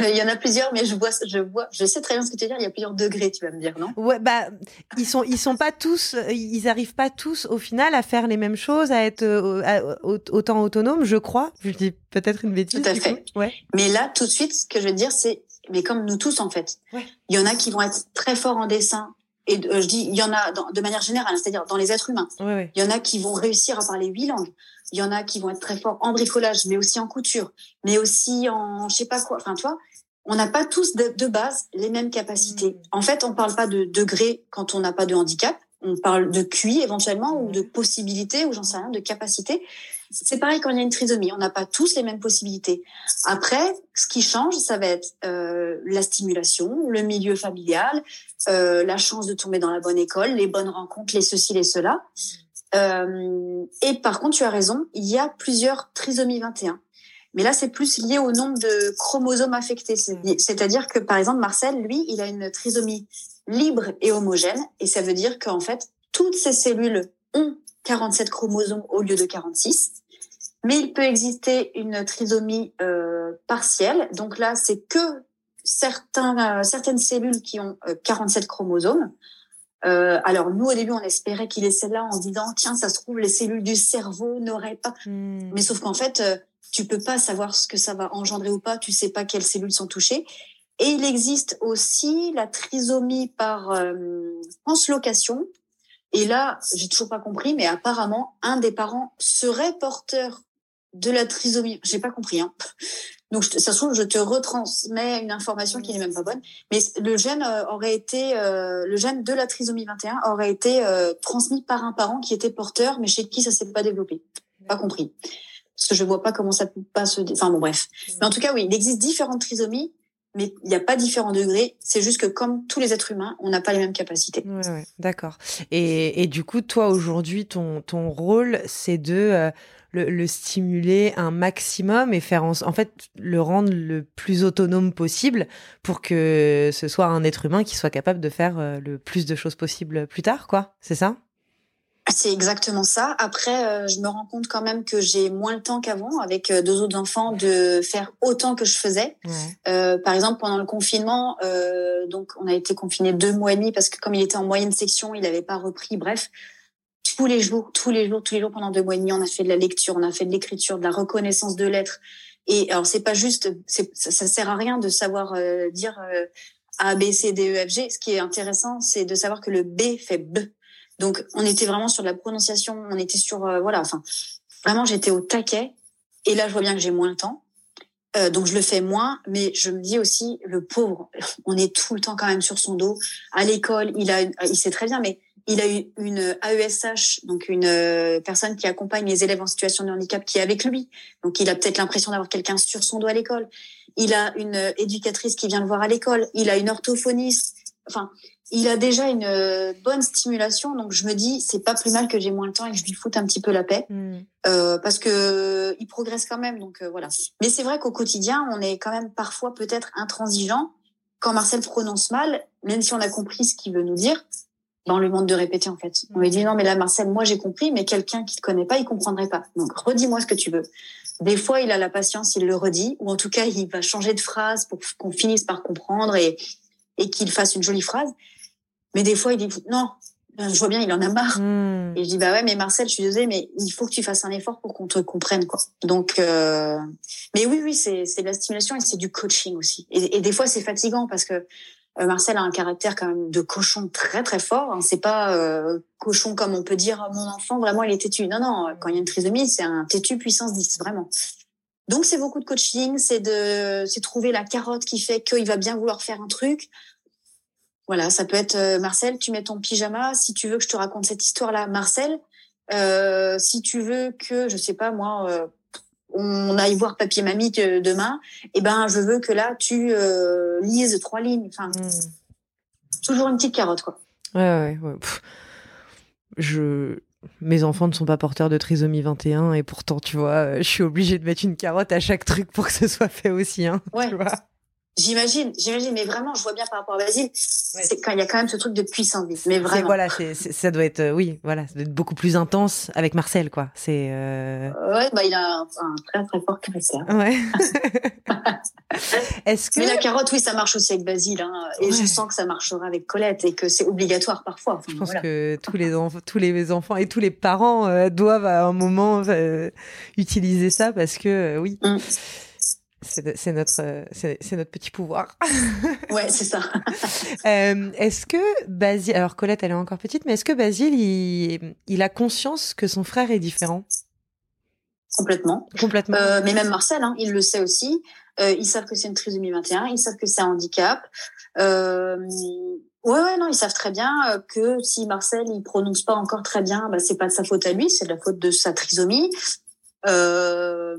Speaker 2: Il y en a plusieurs, mais je vois, je vois, je sais très bien ce que tu veux dire. Il y a plusieurs degrés, tu vas me dire, non?
Speaker 1: Ouais, bah, ils sont, ils sont pas tous, ils arrivent pas tous au final à faire les mêmes choses, à être euh, autant autonomes, je crois. Je dis peut-être une bêtise.
Speaker 2: Tout à fait. Ouais. Mais là, tout de suite, ce que je veux dire, c'est, mais comme nous tous en fait, ouais. il y en a qui vont être très forts en dessin. Et euh, je dis, il y en a de manière générale, c'est-à-dire dans les êtres humains. Il y en a qui vont réussir à parler huit langues. Il y en a qui vont être très forts en bricolage, mais aussi en couture, mais aussi en je sais pas quoi. Enfin, toi, on n'a pas tous de, base les mêmes capacités. Mmh. En fait, on parle pas de degré quand on n'a pas de handicap. On parle de QI éventuellement ou de possibilités ou j'en sais rien, de capacité. C'est pareil quand il y a une trisomie. On n'a pas tous les mêmes possibilités. Après, ce qui change, ça va être euh, la stimulation, le milieu familial, euh, la chance de tomber dans la bonne école, les bonnes rencontres, les ceci, les cela. Euh, et par contre, tu as raison, il y a plusieurs trisomies 21. Mais là, c'est plus lié au nombre de chromosomes affectés. C'est-à-dire que, par exemple, Marcel, lui, il a une trisomie libre et homogène. Et ça veut dire qu'en fait, toutes ces cellules ont 47 chromosomes au lieu de 46. Mais il peut exister une trisomie euh, partielle. Donc là, c'est que certains, euh, certaines cellules qui ont 47 chromosomes. Euh, alors nous au début on espérait qu'il est celle-là en se disant tiens ça se trouve les cellules du cerveau n'auraient pas hmm. mais sauf qu'en fait euh, tu peux pas savoir ce que ça va engendrer ou pas tu sais pas quelles cellules sont touchées et il existe aussi la trisomie par euh, translocation et là j'ai toujours pas compris mais apparemment un des parents serait porteur de la trisomie j'ai pas compris hein donc, ça se trouve, je te retransmets une information qui n'est même pas bonne. Mais le gène euh, aurait été, euh, le gène de la trisomie 21 aurait été euh, transmis par un parent qui était porteur, mais chez qui ça s'est pas développé. Pas compris. Parce que je vois pas comment ça peut pas se. Enfin bon, bref. Mais en tout cas, oui, il existe différentes trisomies mais il n'y a pas différents degrés. C'est juste que comme tous les êtres humains, on n'a pas les mêmes capacités.
Speaker 1: Ouais, ouais, d'accord. Et, et, du coup, toi aujourd'hui, ton, ton rôle, c'est de le, stimuler un maximum et faire en, en, fait le rendre le plus autonome possible pour que ce soit un être humain qui soit capable de faire euh, le plus de choses possibles plus tard, quoi. C'est ça?
Speaker 2: C'est exactement ça. Après, euh, je me rends compte quand même que j'ai moins le temps qu'avant, avec euh, deux autres enfants, de faire autant que je faisais. par exemple, pendant le confinement, donc on a été confiné deux mois et demi parce que comme il était en moyenne section, il n'avait pas repris. Bref, tous les jours, tous les jours, tous les jours pendant deux mois et demi, on a fait de la lecture, on a fait de l'écriture, de la reconnaissance de lettres. Et alors c'est pas juste, ça, sert à rien de savoir euh, dire euh, A, B, C, D, E, F, G. Ce qui est intéressant, c'est de savoir que le B fait B. Donc on était vraiment sur la prononciation, on était sur euh, voilà, enfin vraiment j'étais au taquet. Et là je vois bien que j'ai moins le temps. donc je le fais moins, mais je me dis aussi le pauvre, on est tout le temps quand même sur son dos. À l'école, il a, il sait très bien, mais il a eu une AESH, donc une euh, personne qui accompagne les élèves en situation de handicap qui est avec lui. Donc il a peut-être l'impression d'avoir quelqu'un sur son dos à l'école. Il a une éducatrice qui vient le voir à l'école. Il a une orthophoniste. Enfin, il a déjà une euh, bonne stimulation. Donc je me dis, c'est pas plus mal que j'ai moins le temps et que je lui foute un petit peu la paix, hmm. euh, parce que il progresse quand même. Donc voilà. Mais c'est vrai qu'au quotidien, on est quand même parfois peut-être intransigeant. Quand Marcel prononce mal, même si on a compris ce qu'il veut nous dire, dans le monde de répéter en fait. On lui dit non mais là Marcel, moi j'ai compris, mais quelqu'un qui te connaît pas, il comprendrait pas. Donc redis-moi ce que tu veux. Des fois il a la patience, il le redit, ou en tout cas il va changer de phrase pour qu'on finisse par comprendre et et qu'il fasse une jolie phrase. Mais des fois il dit non, je vois bien, il en a marre. Hmm. Et je dis bah ouais, mais Marcel, je suis désolée, mais il faut que tu fasses un effort pour qu'on te comprenne quoi. Donc, euh... mais oui, oui, c'est c'est de la stimulation et c'est du coaching aussi. Et, et des fois, c'est fatigant parce que euh, Marcel a un caractère quand même de cochon très très fort. Hein. C'est pas euh, cochon comme on peut dire mon enfant. Vraiment, il est têtu. Non, non. Quand il y a une trisomie, c'est un têtu puissance 10, vraiment. Donc c'est beaucoup de coaching, c'est de c'est trouver la carotte qui fait qu'il va bien vouloir faire un truc. Voilà, ça peut être euh, Marcel, tu mets ton pyjama si tu veux que je te raconte cette histoire-là. Marcel, euh, si tu veux que, je sais pas moi, euh, on aille voir papier mamie demain, eh ben je veux que là tu euh, lises trois lignes. Enfin, hmm. toujours une petite carotte quoi.
Speaker 1: Ouais, ouais, ouais. Je mes enfants ne sont pas porteurs de trisomie 21 et pourtant, tu vois, je suis obligée de mettre une carotte à chaque truc pour que ce soit fait aussi. Hein,
Speaker 2: ouais. Tu vois J'imagine, j'imagine, mais vraiment, je vois bien par rapport à Basile, c'est quand il y a quand même ce truc de puissance mais vraiment.
Speaker 1: Voilà, ça doit être, euh, oui, voilà, ça doit être beaucoup plus intense avec Marcel, quoi. C'est. Euh...
Speaker 2: Ouais, bah il a un, très très fort caractère.
Speaker 1: Ouais. (laughs)
Speaker 2: Est-ce que. Mais la carotte, oui, ça marche aussi avec Basile, hein, et je sens que ça marchera avec Colette et que c'est obligatoire parfois.
Speaker 1: Enfin, je pense que tous les enfants, tous les enfants et tous les parents euh, doivent à un moment euh, utiliser ça parce que oui. Mm. C'est notre, c'est notre petit pouvoir. (laughs)
Speaker 2: ouais, c'est ça. (laughs)
Speaker 1: euh, est-ce que Basile, alors Colette, elle est encore petite, mais est-ce que Basile, il, il, a conscience que son frère est différent?
Speaker 2: Complètement.
Speaker 1: Complètement.
Speaker 2: Euh, mais même Marcel, hein, il le sait aussi. Euh, ils savent que c'est une trisomie 21, ils savent que c'est un handicap. Euh, ouais, ouais, non, ils savent très bien euh, que si Marcel il prononce pas encore très bien, bah c'est pas de sa faute à lui, c'est de la faute de sa trisomie. Euh,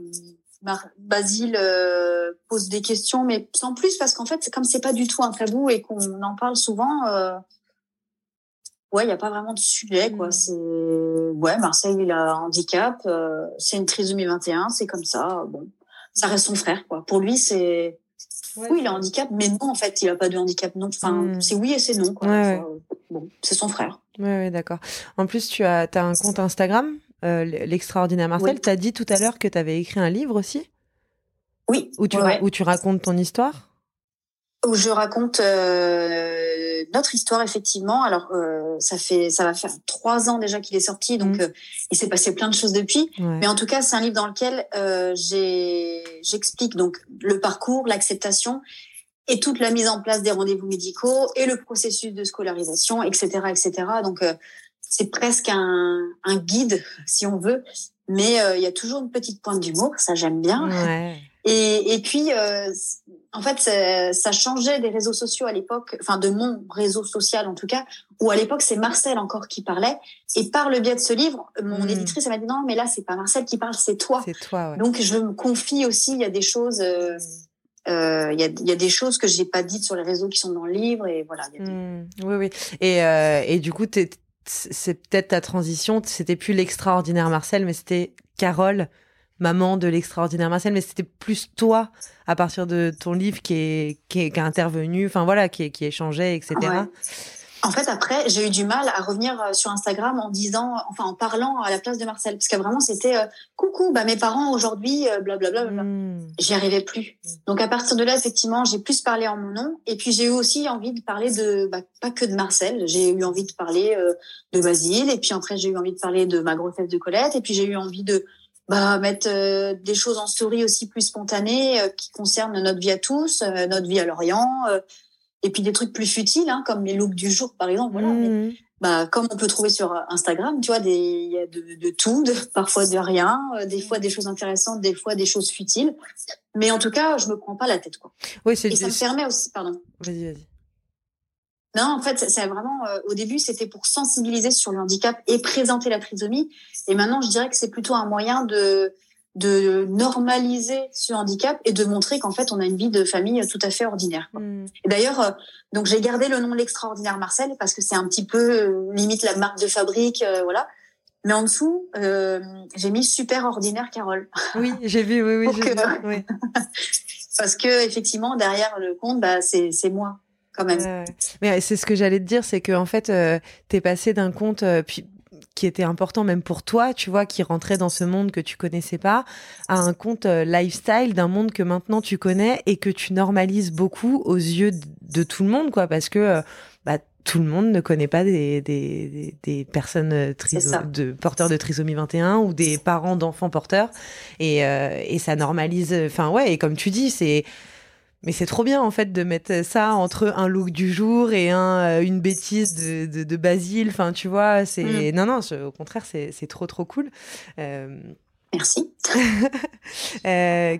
Speaker 2: Basile euh, pose des questions, mais sans plus, parce qu'en fait, comme c'est pas du tout un tabou et qu'on en parle souvent, euh, ouais, il n'y a pas vraiment de sujet, quoi. Mmh. C'est ouais, Marseille, il a un handicap, euh, c'est une trisomie 21, c'est comme ça. Bon, ça reste son frère, quoi. Pour lui, c'est oui, il a un handicap, mais non, en fait, il a pas de handicap. Non, enfin, mmh. c'est oui et c'est non, quoi. bon, c'est son frère.
Speaker 1: Ouais, ouais d'accord. En plus, tu as, as un compte Instagram? Euh, l'extraordinaire Marcel. Tu as dit tout à l'heure que tu avais écrit un livre aussi?
Speaker 2: Oui.
Speaker 1: Où tu, où tu racontes ton histoire?
Speaker 2: Où je raconte euh, notre histoire, effectivement. Alors, euh, ça, fait, ça va faire trois ans déjà qu'il est sorti, donc mmh. il s'est passé plein de choses depuis. Mais en tout cas, c'est un livre dans lequel j'explique donc le parcours, l'acceptation et toute la mise en place des rendez-vous médicaux et le processus de scolarisation, etc., etc. Donc, c'est presque un, un, guide, si on veut, mais euh, il y a toujours une petite pointe d'humour, ça j'aime bien.
Speaker 1: Ouais.
Speaker 2: Et, et puis, euh, en fait, ça, ça, changeait des réseaux sociaux à l'époque, enfin de mon réseau social en tout cas, où à l'époque c'est Marcel encore qui parlait. Et par le biais de ce livre, mon hmm. éditrice m'a dit non, mais là c'est pas Marcel qui parle, c'est toi.
Speaker 1: C'est toi. Ouais.
Speaker 2: Donc je me confie aussi. Il y a des choses. Euh, hmm. euh, il y, a, y, a, des choses que j'ai pas dites sur les réseaux qui sont dans le livre et voilà. Y a des...
Speaker 1: mmh. Oui, oui. Et, euh, et du coup, c'est peut-être ta transition, c'était plus l'extraordinaire Marcel, mais c'était Carole, maman de l'extraordinaire Marcel, mais c'était plus toi à partir de ton livre qui est qui, est, intervenu, enfin voilà, qui, qui échangeait, etc.
Speaker 2: En fait, après, j'ai eu du mal à revenir euh, sur Instagram en disant, enfin, en parlant à la place de Marcel, parce que vraiment, c'était euh, coucou, bah mes parents aujourd'hui, blablabla. Euh, bla, mmh. J'y arrivais plus. Mmh. Donc à partir de là, effectivement, j'ai plus parlé en mon nom, et puis j'ai eu aussi envie de parler de, bah, pas que de Marcel, j'ai eu envie de parler de Basile, et puis après j'ai eu envie de parler de ma grossesse de Colette, et puis j'ai eu envie de bah, mettre des choses en story aussi plus spontanées qui concernent notre vie à tous, notre vie à Lorient et puis des trucs plus futiles, hein, comme les looks du jour, par exemple. Voilà. Mmh. bah, comme on peut trouver sur Instagram, tu vois, des, y a de, de tout, de, parfois de rien, euh, des fois des choses intéressantes, des fois des choses futiles. Mais en tout cas, je me prends pas la tête, quoi.
Speaker 1: Oui, c'est.
Speaker 2: Et ça me permet aussi, pardon.
Speaker 1: Vas-y, vas-y.
Speaker 2: Non, en fait, c'est vraiment euh, au début, c'était pour sensibiliser sur le handicap et présenter la trisomie. Et maintenant, je dirais que c'est plutôt un moyen de de normaliser ce handicap et de montrer qu'en fait on a une vie de famille tout à fait ordinaire. Mm. Et d'ailleurs, euh, donc j'ai gardé le nom l'extraordinaire Marcel parce que c'est un petit peu euh, limite la marque de fabrique, euh, voilà. Mais en dessous, j'ai mis super ordinaire Carole. (laughs)
Speaker 1: Oui, j'ai vu, oui, oui, vu, oui. (laughs)
Speaker 2: parce que effectivement derrière le compte, bah c'est c'est moi quand même.
Speaker 1: mais c'est ce que j'allais te dire, c'est que en fait, euh, t'es passé d'un compte, puis qui était important même pour toi, tu vois, qui rentrait dans ce monde que tu connaissais pas, à un compte euh, lifestyle d'un monde que maintenant tu connais et que tu normalises beaucoup aux yeux de tout le monde, quoi, parce que euh, bah, tout le monde ne connaît pas des, des, des personnes de porteurs de trisomie 21 ou des parents d'enfants porteurs. Et, et ça normalise enfin ouais et comme tu dis c'est mais c'est trop bien en fait de mettre ça entre un look du jour et un, une bêtise de, de, Basile. Enfin, tu vois, c'est mm. non non, au contraire, c'est trop trop cool.
Speaker 2: Merci. (laughs)
Speaker 1: euh,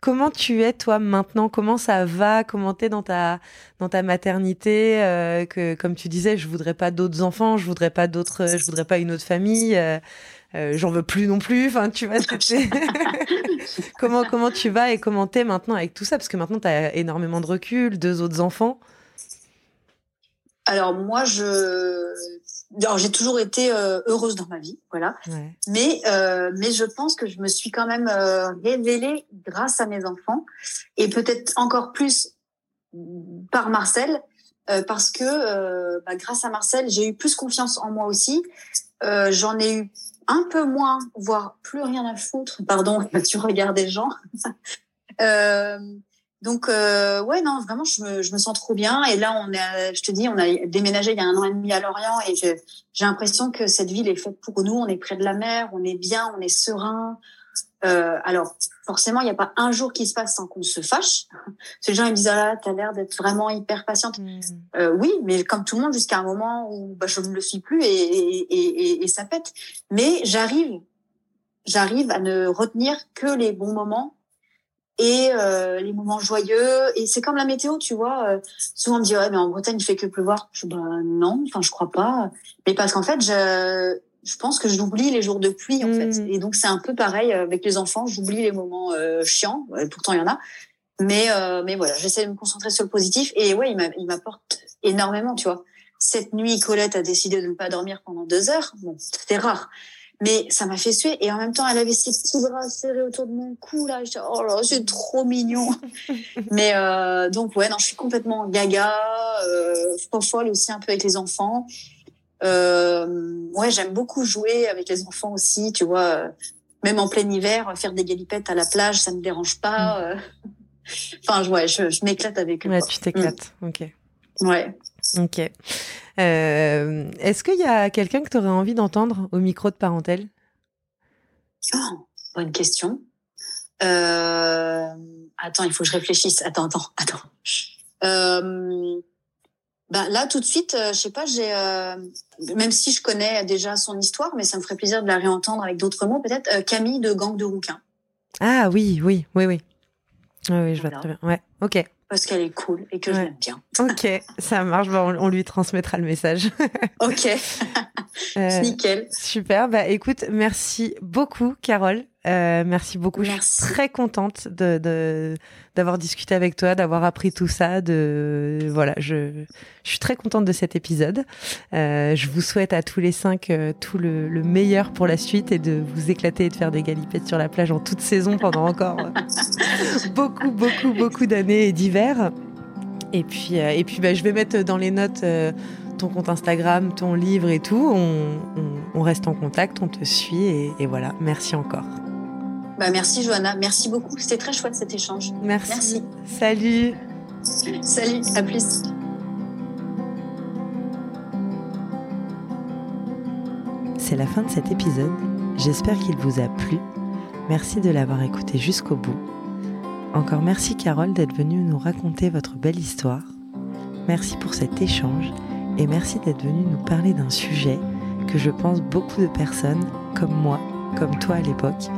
Speaker 1: comment tu es toi maintenant? Comment ça va? Comment t'es dans ta dans ta maternité? Euh, Que comme tu disais, je voudrais pas d'autres enfants, je voudrais pas d'autres, je voudrais pas une autre famille. Euh, j'en veux plus non plus. Enfin, tu vois, (laughs) comment comment tu vas et comment t'es maintenant avec tout ça? Parce que maintenant tu as énormément de recul, deux autres enfants.
Speaker 2: Alors moi, je j'ai toujours été euh, heureuse dans ma vie, voilà. Mais euh, mais je pense que je me suis quand même euh, révélée grâce à mes enfants et peut-être encore plus par Marcel parce que bah, grâce à Marcel, j'ai eu plus confiance en moi aussi. J'en ai eu un peu moins, voire plus rien à foutre. Pardon, (laughs) tu regardes des gens. (laughs) Donc euh, ouais non vraiment je me, je me sens trop bien et là on est je te dis on a déménagé il y a un an et demi à Lorient et j'ai l'impression que cette ville est faite pour nous on est près de la mer on est bien on est serein euh, alors forcément il n'y a pas un jour qui se passe sans qu'on se fâche. (laughs) Ces gens ils me disent ah là t'as l'air d'être vraiment hyper patiente. Mmh. euh, oui mais comme tout le monde jusqu'à un moment où bah, je ne le suis plus et, et, et, et ça pète. Mais j'arrive j'arrive à ne retenir que les bons moments et euh, les moments joyeux. Et c'est comme la météo tu vois. Euh, souvent on me dit ouais mais en Bretagne il fait que pleuvoir. Je bah non enfin je crois pas. Mais parce qu'en fait je je pense que j'oublie les jours de pluie en fait mmh. et donc c'est un peu pareil avec les enfants j'oublie les moments euh, chiants pourtant il y en a mais euh, mais voilà j'essaie de me concentrer sur le positif et ouais il m'apporte énormément tu vois cette nuit Colette a décidé de ne pas dormir pendant deux heures bon c'était rare mais ça m'a fait suer. Et en même temps, elle avait ses petits bras serrés autour de mon cou, là. J'étais, oh là, c'est trop mignon. (laughs) mais euh, donc, ouais, non, je suis complètement gaga, euh, folle aussi un peu avec les enfants. Euh, ouais, j'aime beaucoup jouer avec les enfants aussi, tu vois. Même en plein hiver, faire des galipettes à la plage, ça me dérange pas. Mm. Euh. enfin, ouais, je, je m'éclate avec eux.
Speaker 1: Ouais, tu t'éclates. Mm. Ok.
Speaker 2: Ouais.
Speaker 1: Ok. Euh, Est-ce qu'il y a quelqu'un que tu aurais envie d'entendre au micro de Parentèle
Speaker 2: oh, Bonne question. Euh... Attends, il faut que je réfléchisse. Attends, attends, attends. Euh... Bah, là, tout de suite, euh, je sais pas, j'ai, euh, même si je connais déjà son histoire, mais ça me ferait plaisir de la réentendre avec d'autres mots, peut-être euh, Camille de Gang de Rouquin.
Speaker 1: Ah oui, oui, oui, oui. Oui, oui je vois très bien. Ouais, ok
Speaker 2: parce qu'elle est cool et que je l'aime bien. (laughs)
Speaker 1: Ok, ça marche. on, lui transmettra le message.
Speaker 2: ok. (laughs) euh, Nickel.
Speaker 1: Super. Bah écoute, merci beaucoup, Carole. Euh, merci beaucoup. Je suis très contente de d'avoir discuté avec toi, d'avoir appris tout ça. De voilà, je, je suis très contente de cet épisode. Euh, je vous souhaite à tous les cinq euh, tout le, le, meilleur pour la suite et de vous éclater et de faire des galipettes sur la plage en toute saison pendant encore (laughs) beaucoup, beaucoup, beaucoup d'années et d'hiver. Et puis, euh, et puis, bah, je vais mettre dans les notes euh, ton compte Instagram, ton livre et tout. On, on, on reste en contact, on te suit et, et voilà. Merci encore.
Speaker 2: Bah, merci Johanna, merci beaucoup. C'était très chouette cet échange.
Speaker 1: Merci. merci. Salut.
Speaker 2: Salut, à plus.
Speaker 1: C'est la fin de cet épisode. J'espère qu'il vous a plu. Merci de l'avoir écouté jusqu'au bout. Encore merci Carole d'être venue nous raconter votre belle histoire. Merci pour cet échange et merci d'être venue nous parler d'un sujet que je pense beaucoup de personnes, comme moi, comme toi à l'époque,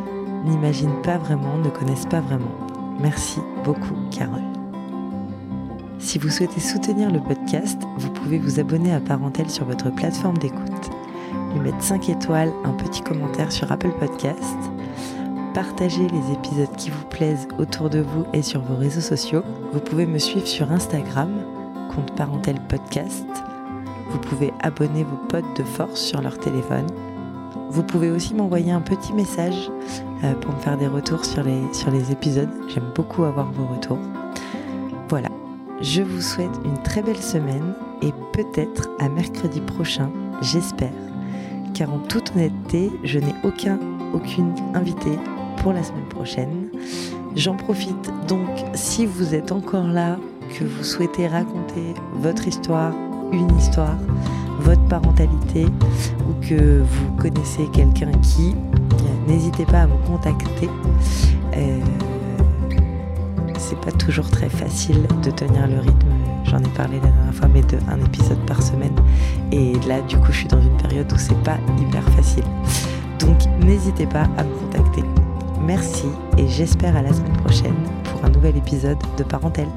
Speaker 1: n'imaginent pas vraiment, ne connaissent pas vraiment. Merci beaucoup, Carole. Si vous souhaitez soutenir le podcast, vous pouvez vous abonner à Parentèle sur votre plateforme d'écoute, lui mettre 5 étoiles, un petit commentaire sur Apple Podcast, partager les épisodes qui vous plaisent autour de vous et sur vos réseaux sociaux. Vous pouvez me suivre sur Instagram, compte Parentèle Podcast. Vous pouvez abonner vos potes de force sur leur téléphone vous pouvez aussi m'envoyer un petit message pour me faire des retours sur les, sur les épisodes. J'aime beaucoup avoir vos retours. Voilà, je vous souhaite une très belle semaine et peut-être à mercredi prochain, j'espère. Car en toute honnêteté, je n'ai aucun, aucune invitée pour la semaine prochaine. J'en profite donc, si vous êtes encore là, que vous souhaitez raconter votre histoire, une histoire, votre parentalité, ou que vous connaissez quelqu'un qui, n'hésitez pas à me contacter. Euh, c'est pas toujours très facile de tenir le rythme. J'en ai parlé la dernière fois, mais de un épisode par semaine. Et là, du coup, je suis dans une période où c'est pas hyper facile. Donc, n'hésitez pas à me contacter. Merci et j'espère à la semaine prochaine pour un nouvel épisode de Parentèle.